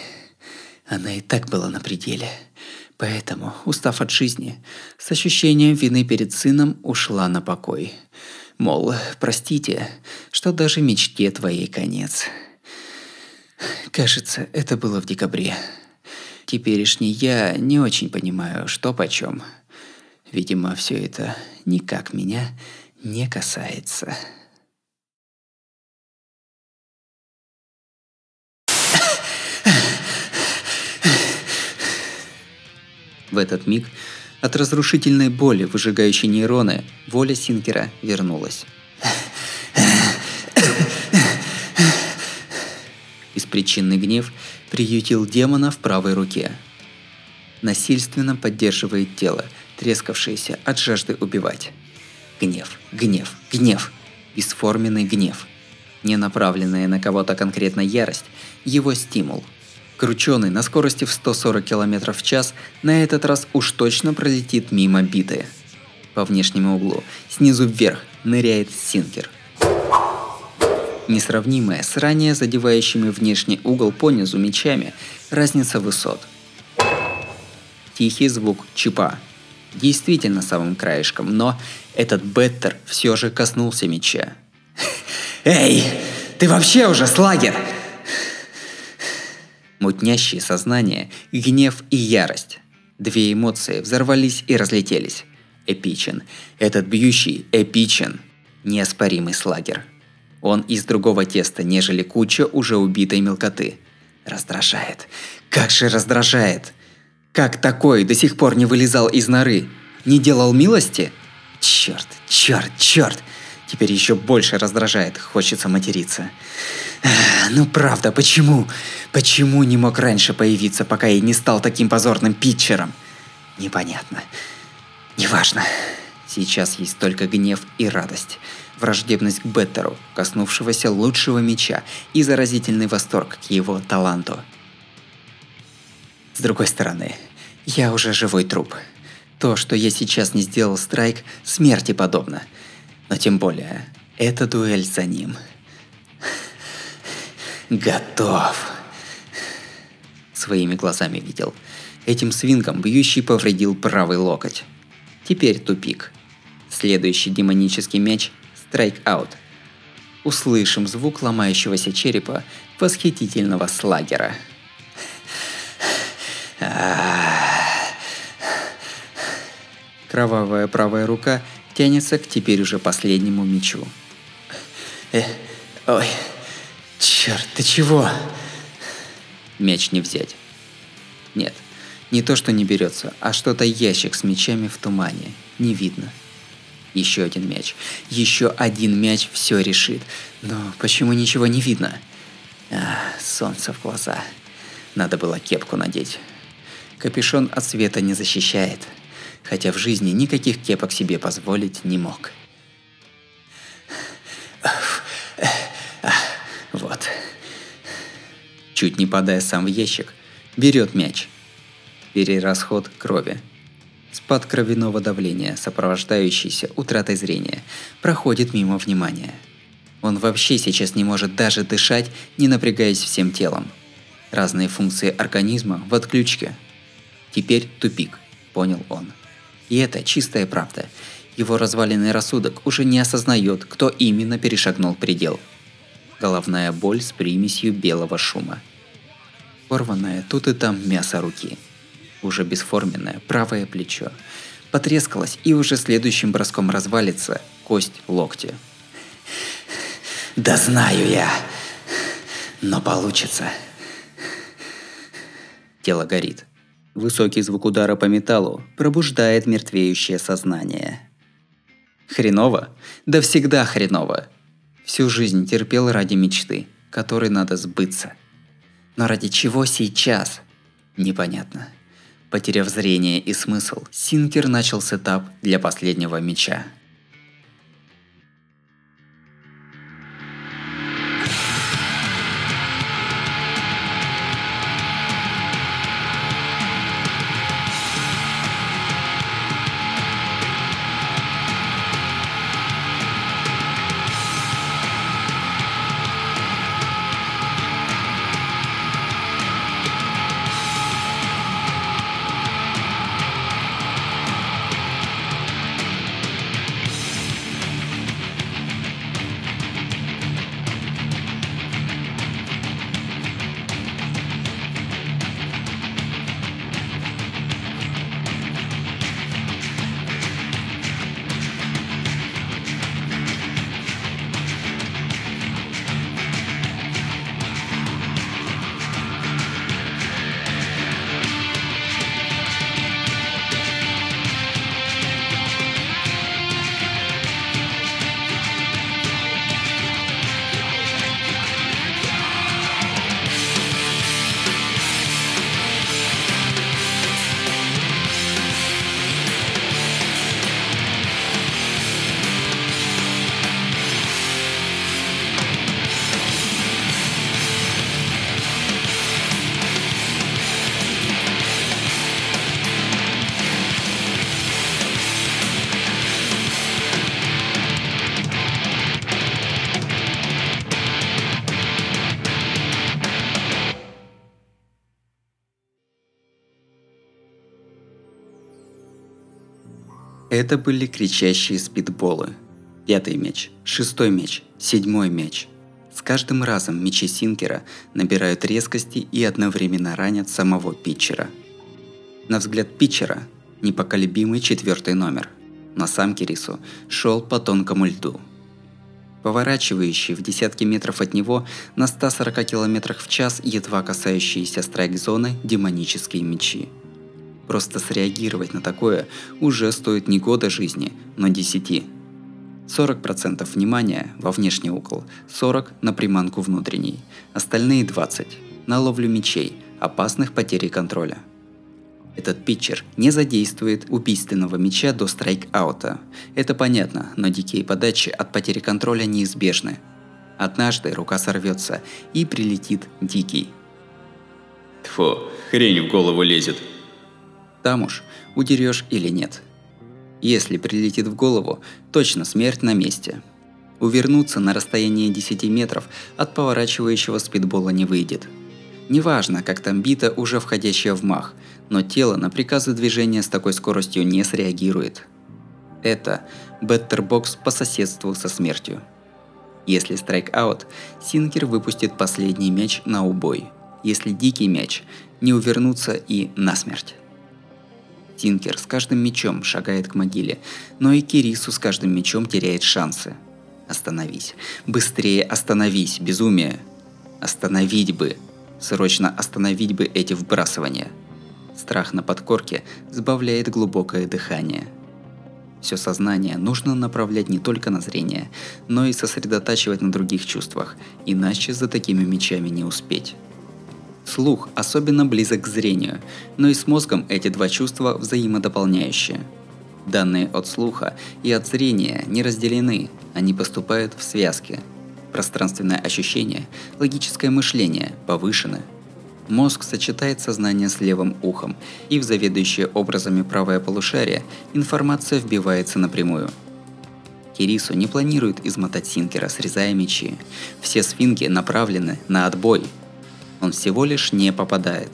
Она и так была на пределе. Поэтому, устав от жизни, с ощущением вины перед сыном ушла на покой. Мол, простите, что даже мечте твоей конец. Кажется, это было в декабре. Теперешний я не очень понимаю, что почем. Видимо, все это никак меня не касается. В этот миг от разрушительной боли, выжигающей нейроны, воля Синкера вернулась. Беспричинный гнев приютил демона в правой руке. Насильственно поддерживает тело, трескавшееся от жажды убивать. Гнев, гнев, гнев. Бесформенный гнев. Не направленная на кого-то конкретно ярость, его стимул – Крученый на скорости в 140 км в час на этот раз уж точно пролетит мимо биты. По внешнему углу, снизу вверх, ныряет Синкер. Несравнимая с ранее задевающими внешний угол понизу мечами разница высот. Тихий звук чипа. Действительно самым краешком, но этот Беттер все же коснулся меча. «Эй, ты вообще уже слагер!» Мутнящие сознание, гнев и ярость. Две эмоции взорвались и разлетелись. Эпичен. Этот бьющий эпичен. Неоспоримый слагер. Он из другого теста, нежели куча уже убитой мелкоты. Раздражает. Как же раздражает! Как такой до сих пор не вылезал из норы? Не делал милости? Черт, черт, черт! Теперь еще больше раздражает, хочется материться. Ну правда, почему? Почему не мог раньше появиться, пока я не стал таким позорным питчером? Непонятно. Неважно. Сейчас есть только гнев и радость. Враждебность к Беттеру, коснувшегося лучшего меча, и заразительный восторг к его таланту. С другой стороны, я уже живой труп. То, что я сейчас не сделал страйк, смерти подобно – но тем более, это дуэль за ним. Готов. Своими глазами видел. Этим свингом бьющий повредил правый локоть. Теперь тупик. Следующий демонический мяч – страйк-аут. Услышим звук ломающегося черепа восхитительного слагера. Кровавая правая рука – тянется к теперь уже последнему мечу. Э, ой, черт, ты чего? Мяч не взять. Нет, не то, что не берется, а что-то ящик с мечами в тумане. Не видно. Еще один мяч. Еще один мяч все решит. Но почему ничего не видно? А, солнце в глаза. Надо было кепку надеть. Капюшон от света не защищает хотя в жизни никаких кепок себе позволить не мог. Вот. Чуть не падая сам в ящик, Берет мяч. Перерасход крови. Спад кровяного давления, сопровождающийся утратой зрения, проходит мимо внимания. Он вообще сейчас не может даже дышать, не напрягаясь всем телом. Разные функции организма в отключке. Теперь тупик, понял он. И это чистая правда. Его разваленный рассудок уже не осознает, кто именно перешагнул предел. Головная боль с примесью белого шума. Порванное тут и там мясо руки. Уже бесформенное правое плечо. Потрескалось и уже следующим броском развалится кость локтя. Да знаю я, но получится. Тело горит. Высокий звук удара по металлу пробуждает мертвеющее сознание. Хреново? Да всегда хреново. Всю жизнь терпел ради мечты, которой надо сбыться. Но ради чего сейчас? Непонятно. Потеряв зрение и смысл, Синкер начал сетап для последнего меча – Это были кричащие спидболы. Пятый мяч, шестой мяч, седьмой мяч. С каждым разом мячи Синкера набирают резкости и одновременно ранят самого питчера. На взгляд питчера – непоколебимый четвертый номер. На сам Кирису шел по тонкому льду. Поворачивающие в десятки метров от него на 140 км в час едва касающиеся страйк-зоны демонические мечи – Просто среагировать на такое уже стоит не года жизни, но десяти. 40% внимания во внешний угол, 40% на приманку внутренней, остальные 20% на ловлю мечей, опасных потерей контроля. Этот питчер не задействует убийственного меча до страйк-аута. Это понятно, но дикие подачи от потери контроля неизбежны. Однажды рука сорвется и прилетит дикий. Тфу, хрень в голову лезет, там уж удерешь или нет. Если прилетит в голову, точно смерть на месте. Увернуться на расстоянии 10 метров от поворачивающего спидбола не выйдет. Неважно, как там бита, уже входящая в мах, но тело на приказы движения с такой скоростью не среагирует. Это беттербокс по соседству со смертью. Если страйк-аут, Синкер выпустит последний мяч на убой. Если дикий мяч, не увернуться и насмерть. Тинкер с каждым мечом шагает к могиле, но и Кирису с каждым мечом теряет шансы. Остановись. Быстрее остановись, безумие. Остановить бы. Срочно остановить бы эти вбрасывания. Страх на подкорке сбавляет глубокое дыхание. Все сознание нужно направлять не только на зрение, но и сосредотачивать на других чувствах, иначе за такими мечами не успеть. Слух особенно близок к зрению, но и с мозгом эти два чувства взаимодополняющие. Данные от слуха и от зрения не разделены, они поступают в связке. Пространственное ощущение, логическое мышление повышены. Мозг сочетает сознание с левым ухом, и в заведующее образами правое полушарие информация вбивается напрямую. Кирису не планирует измотать Синкера, срезая мечи. Все свинги направлены на отбой. Он всего лишь не попадает.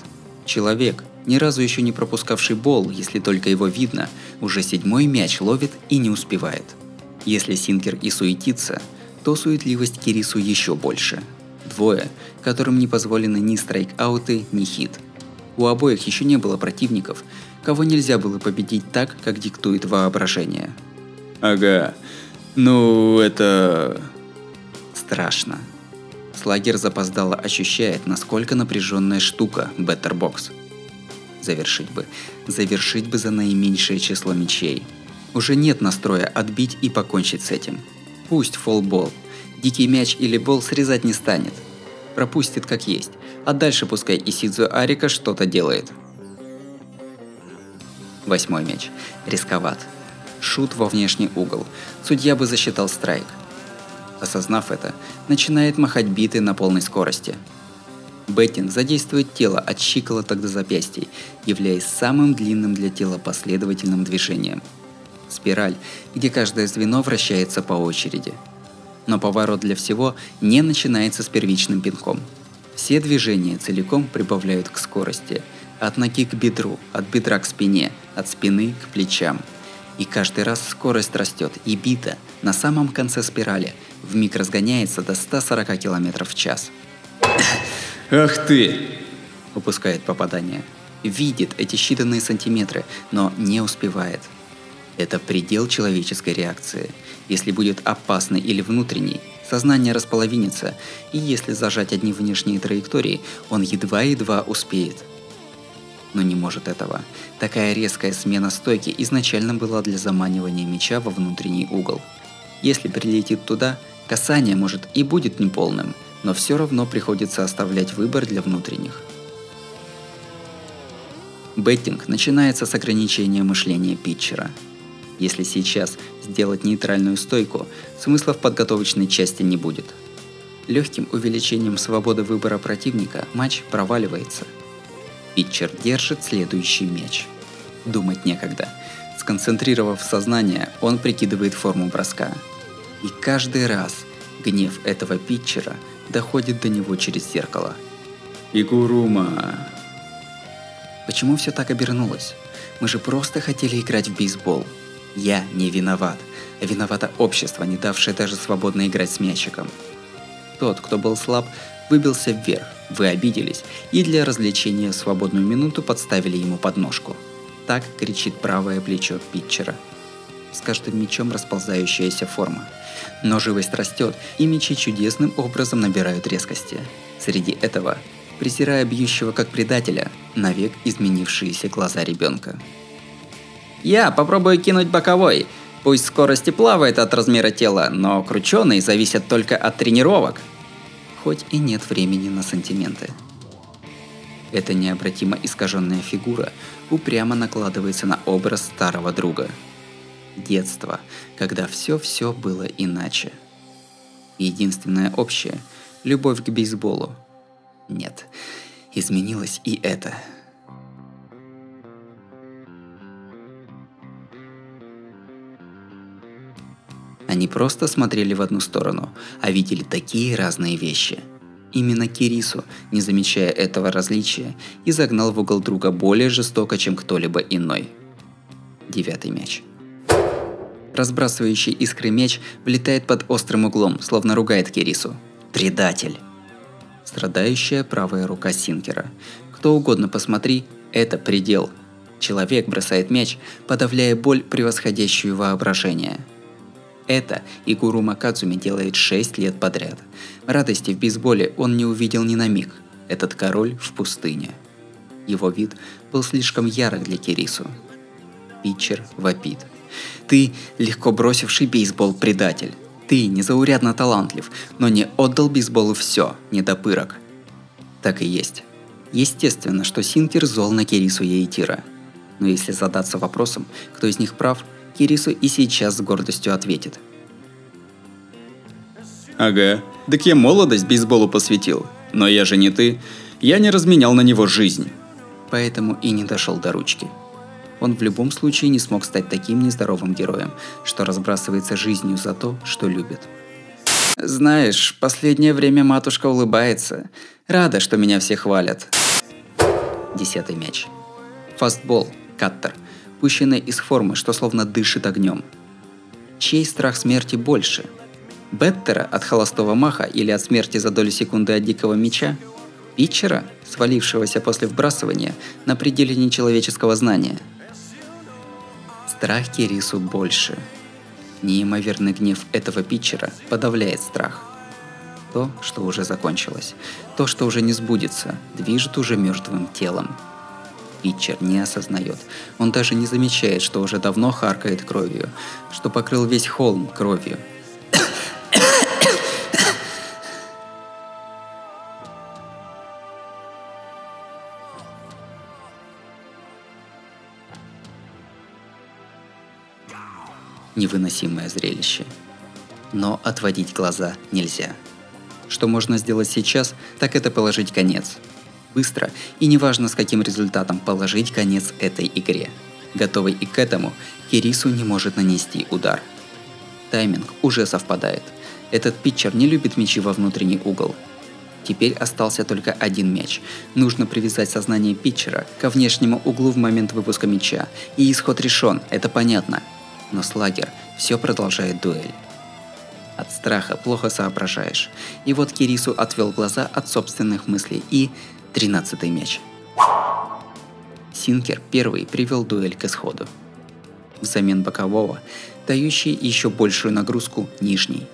Человек, ни разу еще не пропускавший бол, если только его видно, уже седьмой мяч ловит и не успевает. Если Синкер и суетится, то суетливость Кирису еще больше. Двое, которым не позволены ни страйк-ауты, ни хит. У обоих еще не было противников, кого нельзя было победить так, как диктует воображение. Ага. Ну, это... Страшно. Слагер запоздало ощущает, насколько напряженная штука Беттербокс. Завершить бы. Завершить бы за наименьшее число мечей. Уже нет настроя отбить и покончить с этим. Пусть фолбол. Дикий мяч или бол срезать не станет. Пропустит как есть. А дальше пускай Исидзу Арика что-то делает. Восьмой мяч. Рисковат. Шут во внешний угол. Судья бы засчитал страйк. Осознав это, начинает махать биты на полной скорости. Беттинг задействует тело от щиколоток до запястий, являясь самым длинным для тела последовательным движением. Спираль, где каждое звено вращается по очереди. Но поворот для всего не начинается с первичным пинком. Все движения целиком прибавляют к скорости. От ноги к бедру, от бедра к спине, от спины к плечам. И каждый раз скорость растет, и бита на самом конце спирали вмиг разгоняется до 140 км в час. Ах ты! Упускает попадание. Видит эти считанные сантиметры, но не успевает. Это предел человеческой реакции. Если будет опасный или внутренний, сознание располовинится, и если зажать одни внешние траектории, он едва-едва успеет. Но не может этого. Такая резкая смена стойки изначально была для заманивания меча во внутренний угол. Если прилетит туда, касание может и будет неполным, но все равно приходится оставлять выбор для внутренних. Беттинг начинается с ограничения мышления питчера – если сейчас сделать нейтральную стойку, смысла в подготовочной части не будет. Легким увеличением свободы выбора противника матч проваливается. Питчер держит следующий мяч. Думать некогда. Сконцентрировав сознание, он прикидывает форму броска. И каждый раз гнев этого питчера доходит до него через зеркало. Игурума. Почему все так обернулось? Мы же просто хотели играть в бейсбол – я не виноват. Виновато общество, не давшее даже свободно играть с мячиком. Тот, кто был слаб, выбился вверх, вы обиделись, и для развлечения в свободную минуту подставили ему подножку. Так кричит правое плечо питчера. С каждым мечом расползающаяся форма. Но живость растет, и мечи чудесным образом набирают резкости. Среди этого, презирая бьющего как предателя, навек изменившиеся глаза ребенка. Я попробую кинуть боковой. Пусть скорость и плавает от размера тела, но крученый зависит только от тренировок. Хоть и нет времени на сантименты. Эта необратимо искаженная фигура упрямо накладывается на образ старого друга. Детство, когда все-все было иначе. Единственное общее – любовь к бейсболу. Нет, изменилось и это – Они просто смотрели в одну сторону, а видели такие разные вещи. Именно Кирису, не замечая этого различия, и загнал в угол друга более жестоко, чем кто-либо иной. Девятый мяч. Разбрасывающий искры меч влетает под острым углом, словно ругает Кирису. «Предатель!» Страдающая правая рука Синкера. Кто угодно посмотри, это предел. Человек бросает мяч, подавляя боль, превосходящую воображение – это Игуру Макадзуми делает 6 лет подряд. Радости в бейсболе он не увидел ни на миг. Этот король в пустыне. Его вид был слишком ярок для Кирису. Питчер вопит. Ты, легко бросивший бейсбол, предатель. Ты незаурядно талантлив, но не отдал бейсболу все, недопырок. Так и есть. Естественно, что Синкер зол на Кирису Яитира. Но если задаться вопросом, кто из них прав, Кирису и сейчас с гордостью ответит. Ага, так я молодость бейсболу посвятил. Но я же не ты. Я не разменял на него жизнь. Поэтому и не дошел до ручки. Он в любом случае не смог стать таким нездоровым героем, что разбрасывается жизнью за то, что любит. Знаешь, последнее время матушка улыбается. Рада, что меня все хвалят. Десятый мяч. Фастбол, каттер, пущенный из формы, что словно дышит огнем. Чей страх смерти больше? Беттера от холостого маха или от смерти за долю секунды от дикого меча? Питчера, свалившегося после вбрасывания на пределе нечеловеческого знания? Страх Кирису больше. Неимоверный гнев этого питчера подавляет страх. То, что уже закончилось, то, что уже не сбудется, движет уже мертвым телом. Питчер не осознает. Он даже не замечает, что уже давно харкает кровью, что покрыл весь холм кровью. Невыносимое зрелище. Но отводить глаза нельзя. Что можно сделать сейчас, так это положить конец. Быстро и неважно с каким результатом положить конец этой игре. Готовый и к этому, Кирису не может нанести удар. Тайминг уже совпадает. Этот питчер не любит мячи во внутренний угол. Теперь остался только один мяч. Нужно привязать сознание питчера ко внешнему углу в момент выпуска мяча. И исход решен, это понятно. Но Слагер все продолжает дуэль. От страха плохо соображаешь. И вот Кирису отвел глаза от собственных мыслей и... Тринадцатый мяч. Синкер первый привел дуэль к исходу. Взамен бокового, дающий еще большую нагрузку нижний.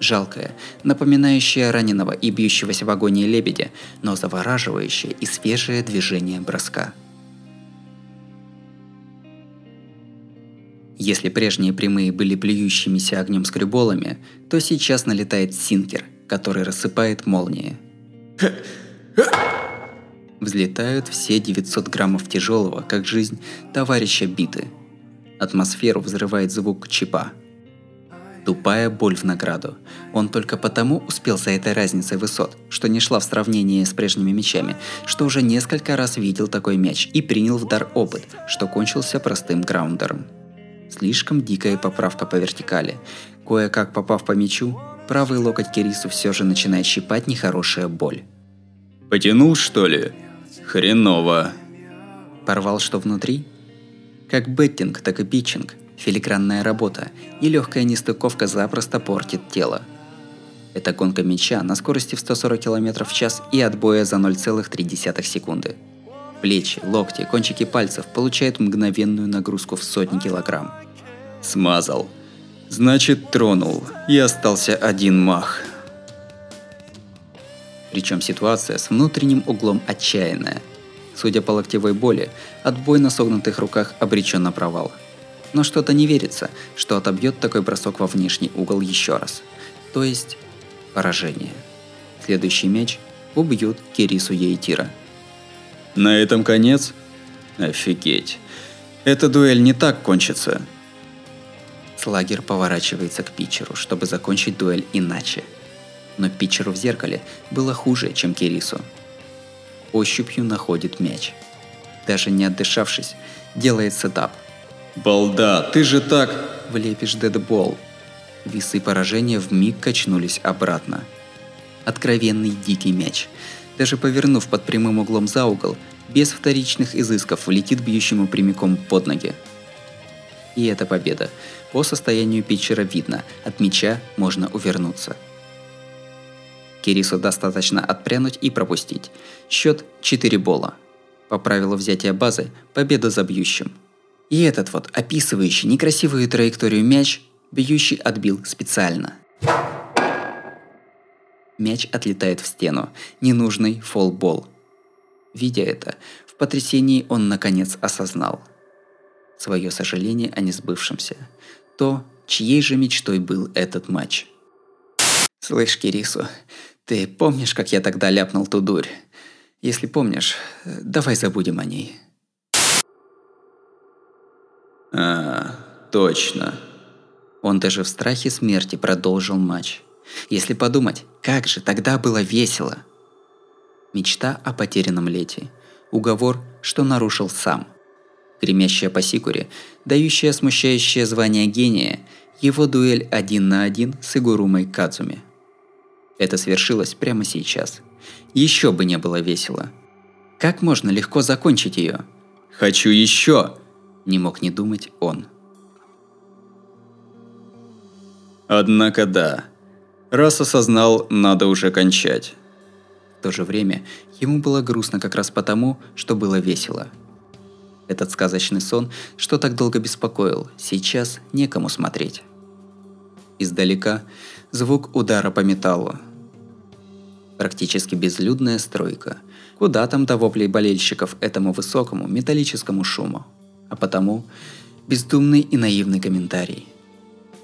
Жалкое, напоминающее раненого и бьющегося в агонии лебедя, но завораживающее и свежее движение броска – Если прежние прямые были плюющимися огнем скреболами, то сейчас налетает синкер, который рассыпает молнии. Взлетают все 900 граммов тяжелого, как жизнь, товарища биты. Атмосферу взрывает звук чипа. Тупая боль в награду. Он только потому успел за этой разницей высот, что не шла в сравнении с прежними мячами, что уже несколько раз видел такой мяч и принял в дар опыт, что кончился простым граундером. Слишком дикая поправка по вертикали. Кое-как попав по мячу, правый локоть Кирису все же начинает щипать нехорошая боль. Потянул, что ли? Хреново. Порвал что внутри? Как беттинг, так и питчинг. Филигранная работа и легкая нестыковка запросто портит тело. Это гонка мяча на скорости в 140 км в час и отбоя за 0,3 секунды. Плечи, локти, кончики пальцев получают мгновенную нагрузку в сотни килограмм. Смазал. Значит, тронул. И остался один мах. Причем ситуация с внутренним углом отчаянная. Судя по локтевой боли, отбой на согнутых руках обречен на провал. Но что-то не верится, что отобьет такой бросок во внешний угол еще раз. То есть, поражение. Следующий мяч убьют Кирису Ейтира. На этом конец? Офигеть. Эта дуэль не так кончится. Слагер поворачивается к питчеру, чтобы закончить дуэль иначе. Но питчеру в зеркале было хуже, чем Кирису. Ощупью находит мяч. Даже не отдышавшись, делает сетап. «Балда, ты же так...» Влепишь дедбол. Весы поражения в миг качнулись обратно. Откровенный дикий мяч. Даже повернув под прямым углом за угол, без вторичных изысков влетит бьющему прямиком под ноги. И это победа. По состоянию питчера видно, от мяча можно увернуться. Кирису достаточно отпрянуть и пропустить. Счет 4 бола. По правилу взятия базы, победа за бьющим. И этот вот, описывающий некрасивую траекторию мяч, бьющий отбил специально. Мяч отлетает в стену. Ненужный фолбол. Видя это, в потрясении он наконец осознал свое сожаление о несбывшемся то, чьей же мечтой был этот матч. «Слышь, Кирису, ты помнишь, как я тогда ляпнул ту дурь? Если помнишь, давай забудем о ней». «А, точно». Он даже в страхе смерти продолжил матч. Если подумать, как же тогда было весело. Мечта о потерянном лете. Уговор, что нарушил сам. Гремящая по сикуре, дающая смущающее звание гения, его дуэль один на один с Игурумой Кадзуми. Это свершилось прямо сейчас. Еще бы не было весело. Как можно легко закончить ее? «Хочу еще!» – не мог не думать он. Однако да. Раз осознал, надо уже кончать. В то же время ему было грустно как раз потому, что было весело. Этот сказочный сон, что так долго беспокоил, сейчас некому смотреть. Издалека звук удара по металлу. Практически безлюдная стройка. Куда там до воплей болельщиков этому высокому металлическому шуму? А потому бездумный и наивный комментарий –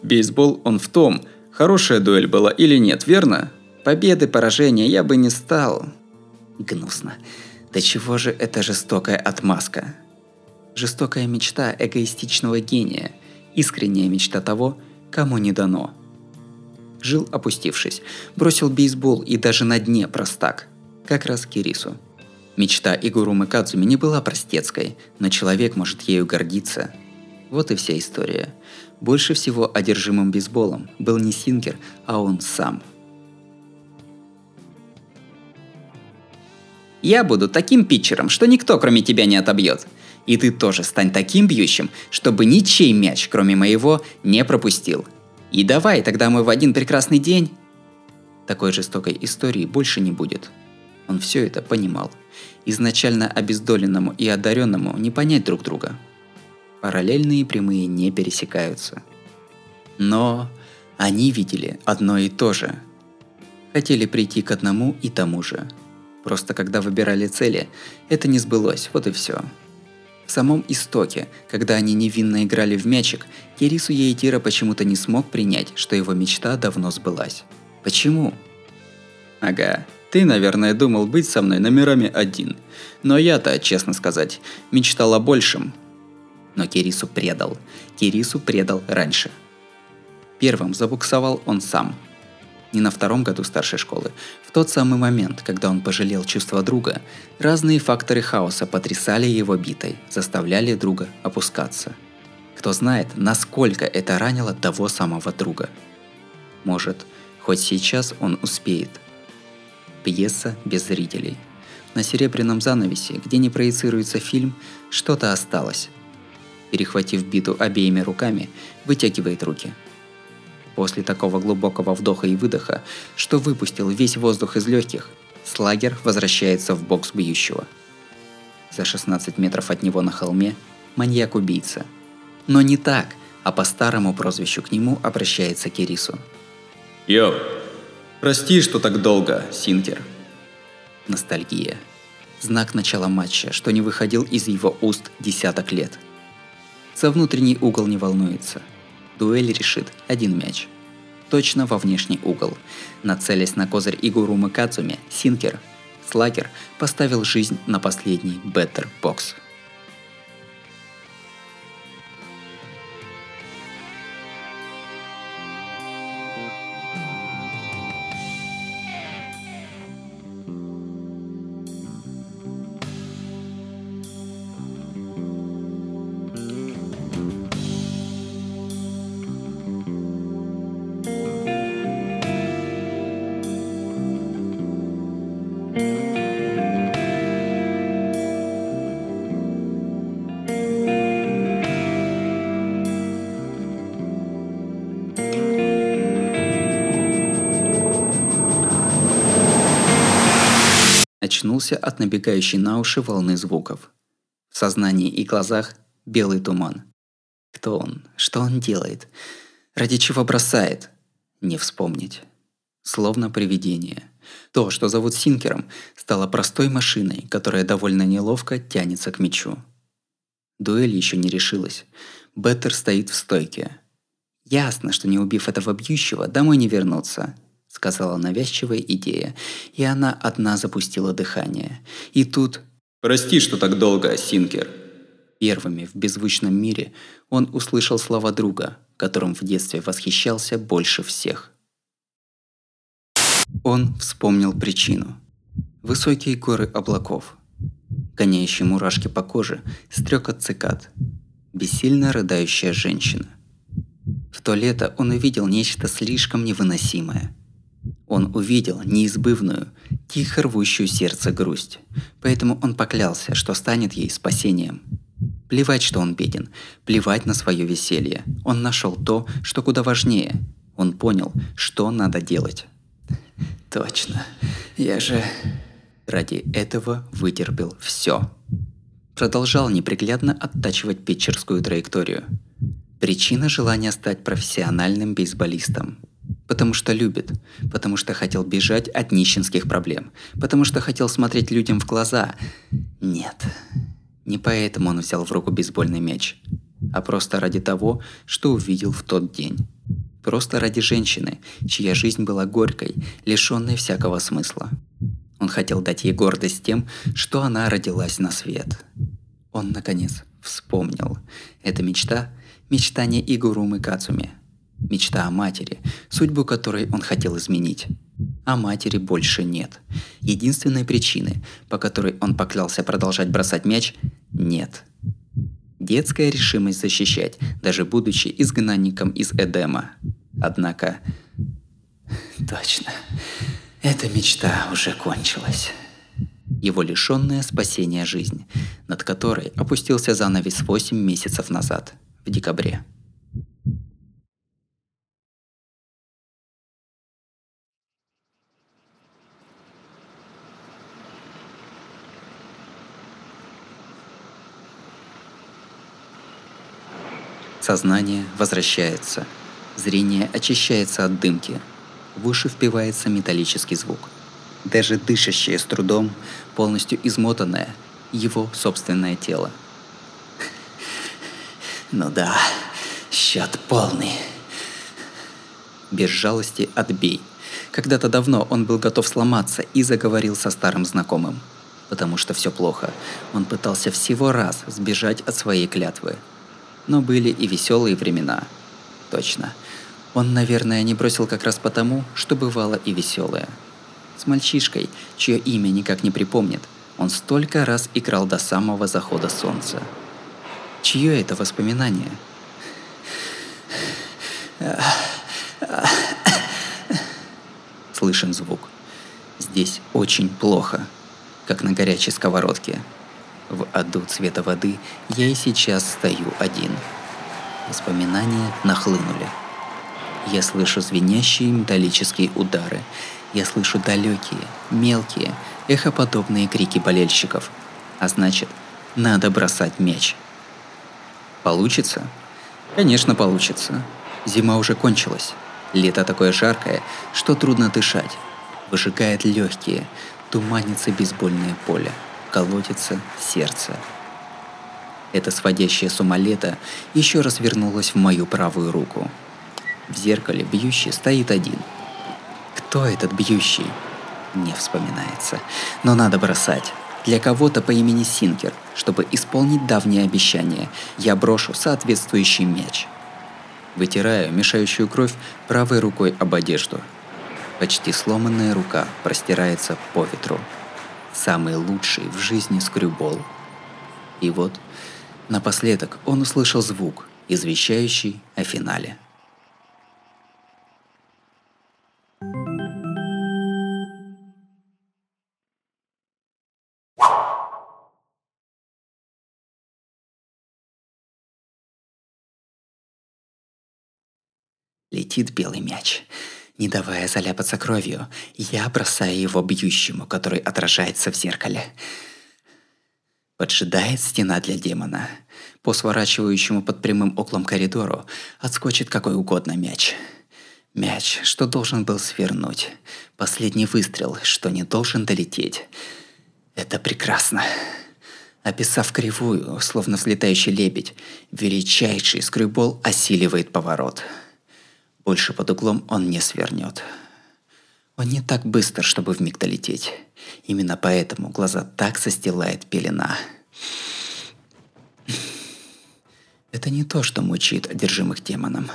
Бейсбол он в том, хорошая дуэль была или нет, верно? Победы, поражения я бы не стал. Гнусно. Да чего же это жестокая отмазка? Жестокая мечта эгоистичного гения, искренняя мечта того, кому не дано. Жил опустившись, бросил бейсбол и даже на дне простак, как раз Кирису. Мечта Игурумы Кадзуми не была простецкой, но человек может ею гордиться. Вот и вся история. Больше всего одержимым бейсболом был не Синкер, а он сам. «Я буду таким питчером, что никто кроме тебя не отобьет. И ты тоже стань таким бьющим, чтобы ничей мяч, кроме моего, не пропустил. И давай, тогда мы в один прекрасный день...» Такой жестокой истории больше не будет. Он все это понимал. Изначально обездоленному и одаренному не понять друг друга – параллельные прямые не пересекаются. Но они видели одно и то же. Хотели прийти к одному и тому же. Просто когда выбирали цели, это не сбылось, вот и все. В самом истоке, когда они невинно играли в мячик, Кирису Яитира почему-то не смог принять, что его мечта давно сбылась. Почему? Ага, ты, наверное, думал быть со мной номерами один. Но я-то, честно сказать, мечтал о большем, но Кирису предал. Кирису предал раньше. Первым забуксовал он сам. Не на втором году старшей школы. В тот самый момент, когда он пожалел чувства друга, разные факторы хаоса потрясали его битой, заставляли друга опускаться. Кто знает, насколько это ранило того самого друга. Может, хоть сейчас он успеет. Пьеса без зрителей. На серебряном занавесе, где не проецируется фильм, что-то осталось перехватив биту обеими руками, вытягивает руки. После такого глубокого вдоха и выдоха, что выпустил весь воздух из легких, Слагер возвращается в бокс бьющего. За 16 метров от него на холме маньяк-убийца. Но не так, а по старому прозвищу к нему обращается Кирису. Йо, прости, что так долго, Синкер. Ностальгия. Знак начала матча, что не выходил из его уст десяток лет – за внутренний угол не волнуется. Дуэль решит один мяч. Точно во внешний угол. Нацелясь на козырь Игурумы Кацуми, Синкер, Слагер поставил жизнь на последний Беттер Бокс. Очнулся от набегающей на уши волны звуков. В сознании и глазах белый туман. Кто он? Что он делает? Ради чего бросает? Не вспомнить. Словно привидение. То, что зовут Синкером, стало простой машиной, которая довольно неловко тянется к мечу. Дуэль еще не решилась. Беттер стоит в стойке. Ясно, что не убив этого бьющего, домой не вернуться сказала навязчивая идея, и она одна запустила дыхание. И тут... «Прости, что так долго, Синкер». Первыми в беззвучном мире он услышал слова друга, которым в детстве восхищался больше всех. Он вспомнил причину. Высокие горы облаков. Гоняющие мурашки по коже, стрекот цикад. Бессильно рыдающая женщина. В то лето он увидел нечто слишком невыносимое. Он увидел неизбывную, тихо рвущую сердце грусть. Поэтому он поклялся, что станет ей спасением. Плевать, что он беден, плевать на свое веселье. Он нашел то, что куда важнее. Он понял, что надо делать. Точно. Я же ради этого вытерпел все. Продолжал неприглядно оттачивать питчерскую траекторию. Причина желания стать профессиональным бейсболистом. Потому что любит, потому что хотел бежать от нищенских проблем, потому что хотел смотреть людям в глаза. Нет, не поэтому он взял в руку бейсбольный мяч, а просто ради того, что увидел в тот день. Просто ради женщины, чья жизнь была горькой, лишенной всякого смысла. Он хотел дать ей гордость тем, что она родилась на свет. Он, наконец, вспомнил. Эта мечта – мечтание Игурумы Кацуми. Мечта о матери, судьбу которой он хотел изменить. А матери больше нет. Единственной причины, по которой он поклялся продолжать бросать мяч – нет. Детская решимость защищать, даже будучи изгнанником из Эдема. Однако... Точно. Эта мечта уже кончилась. Его лишенная спасения жизнь, над которой опустился занавес 8 месяцев назад, в декабре. Сознание возвращается. Зрение очищается от дымки. В уши впивается металлический звук. Даже дышащее с трудом, полностью измотанное, его собственное тело. Ну да, счет полный. Без жалости отбей. Когда-то давно он был готов сломаться и заговорил со старым знакомым. Потому что все плохо. Он пытался всего раз сбежать от своей клятвы – но были и веселые времена. Точно. Он, наверное, не бросил как раз потому, что бывало и веселое. С мальчишкой, чье имя никак не припомнит, он столько раз играл до самого захода солнца. Чье это воспоминание? Слышен звук. Здесь очень плохо, как на горячей сковородке. В аду цвета воды я и сейчас стою один. Воспоминания нахлынули. Я слышу звенящие металлические удары. Я слышу далекие, мелкие, эхоподобные крики болельщиков. А значит, надо бросать мяч. Получится? Конечно, получится. Зима уже кончилась. Лето такое жаркое, что трудно дышать. Выжигает легкие, туманится бейсбольное поле колотится сердце. Это сводящее с ума лето еще раз вернулось в мою правую руку. В зеркале бьющий стоит один. Кто этот бьющий? Не вспоминается. Но надо бросать. Для кого-то по имени Синкер, чтобы исполнить давнее обещание, я брошу соответствующий мяч. Вытираю мешающую кровь правой рукой об одежду. Почти сломанная рука простирается по ветру самый лучший в жизни скрюбол. И вот, напоследок он услышал звук, извещающий о финале. Летит белый мяч. Не давая заляпаться кровью, я бросаю его бьющему, который отражается в зеркале. Поджидает стена для демона. По сворачивающему под прямым углом коридору отскочит какой угодно мяч. Мяч, что должен был свернуть. Последний выстрел, что не должен долететь. Это прекрасно. Описав кривую, словно взлетающий лебедь, величайший скрюбол осиливает поворот – больше под углом он не свернет. Он не так быстр, чтобы вмиг долететь. Именно поэтому глаза так застилает пелена. Это не то, что мучает одержимых демоном.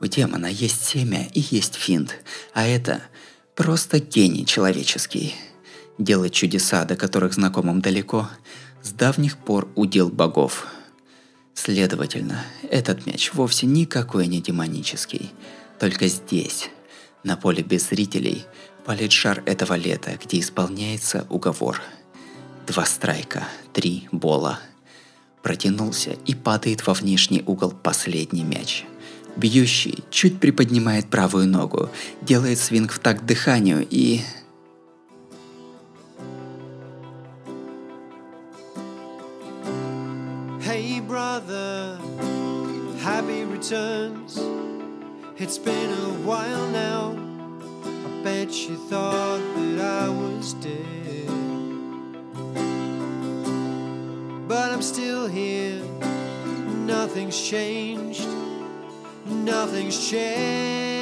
У демона есть семя и есть финт, а это просто гений человеческий. Делать чудеса, до которых знакомым далеко, с давних пор удел богов. Следовательно, этот мяч вовсе никакой не демонический. Только здесь, на поле без зрителей, палит шар этого лета, где исполняется уговор. Два страйка, три бола. Протянулся и падает во внешний угол последний мяч. Бьющий чуть приподнимает правую ногу, делает свинг в такт дыханию и... Happy returns. It's been a while now. I bet you thought that I was dead. But I'm still here. Nothing's changed. Nothing's changed.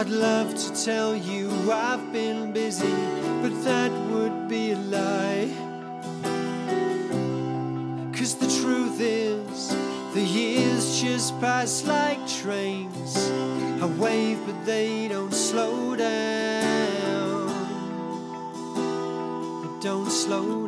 I'd love to tell you I've been busy, but that would be a lie. Cause the truth is, the years just pass like trains. I wave, but they don't slow down. They don't slow down.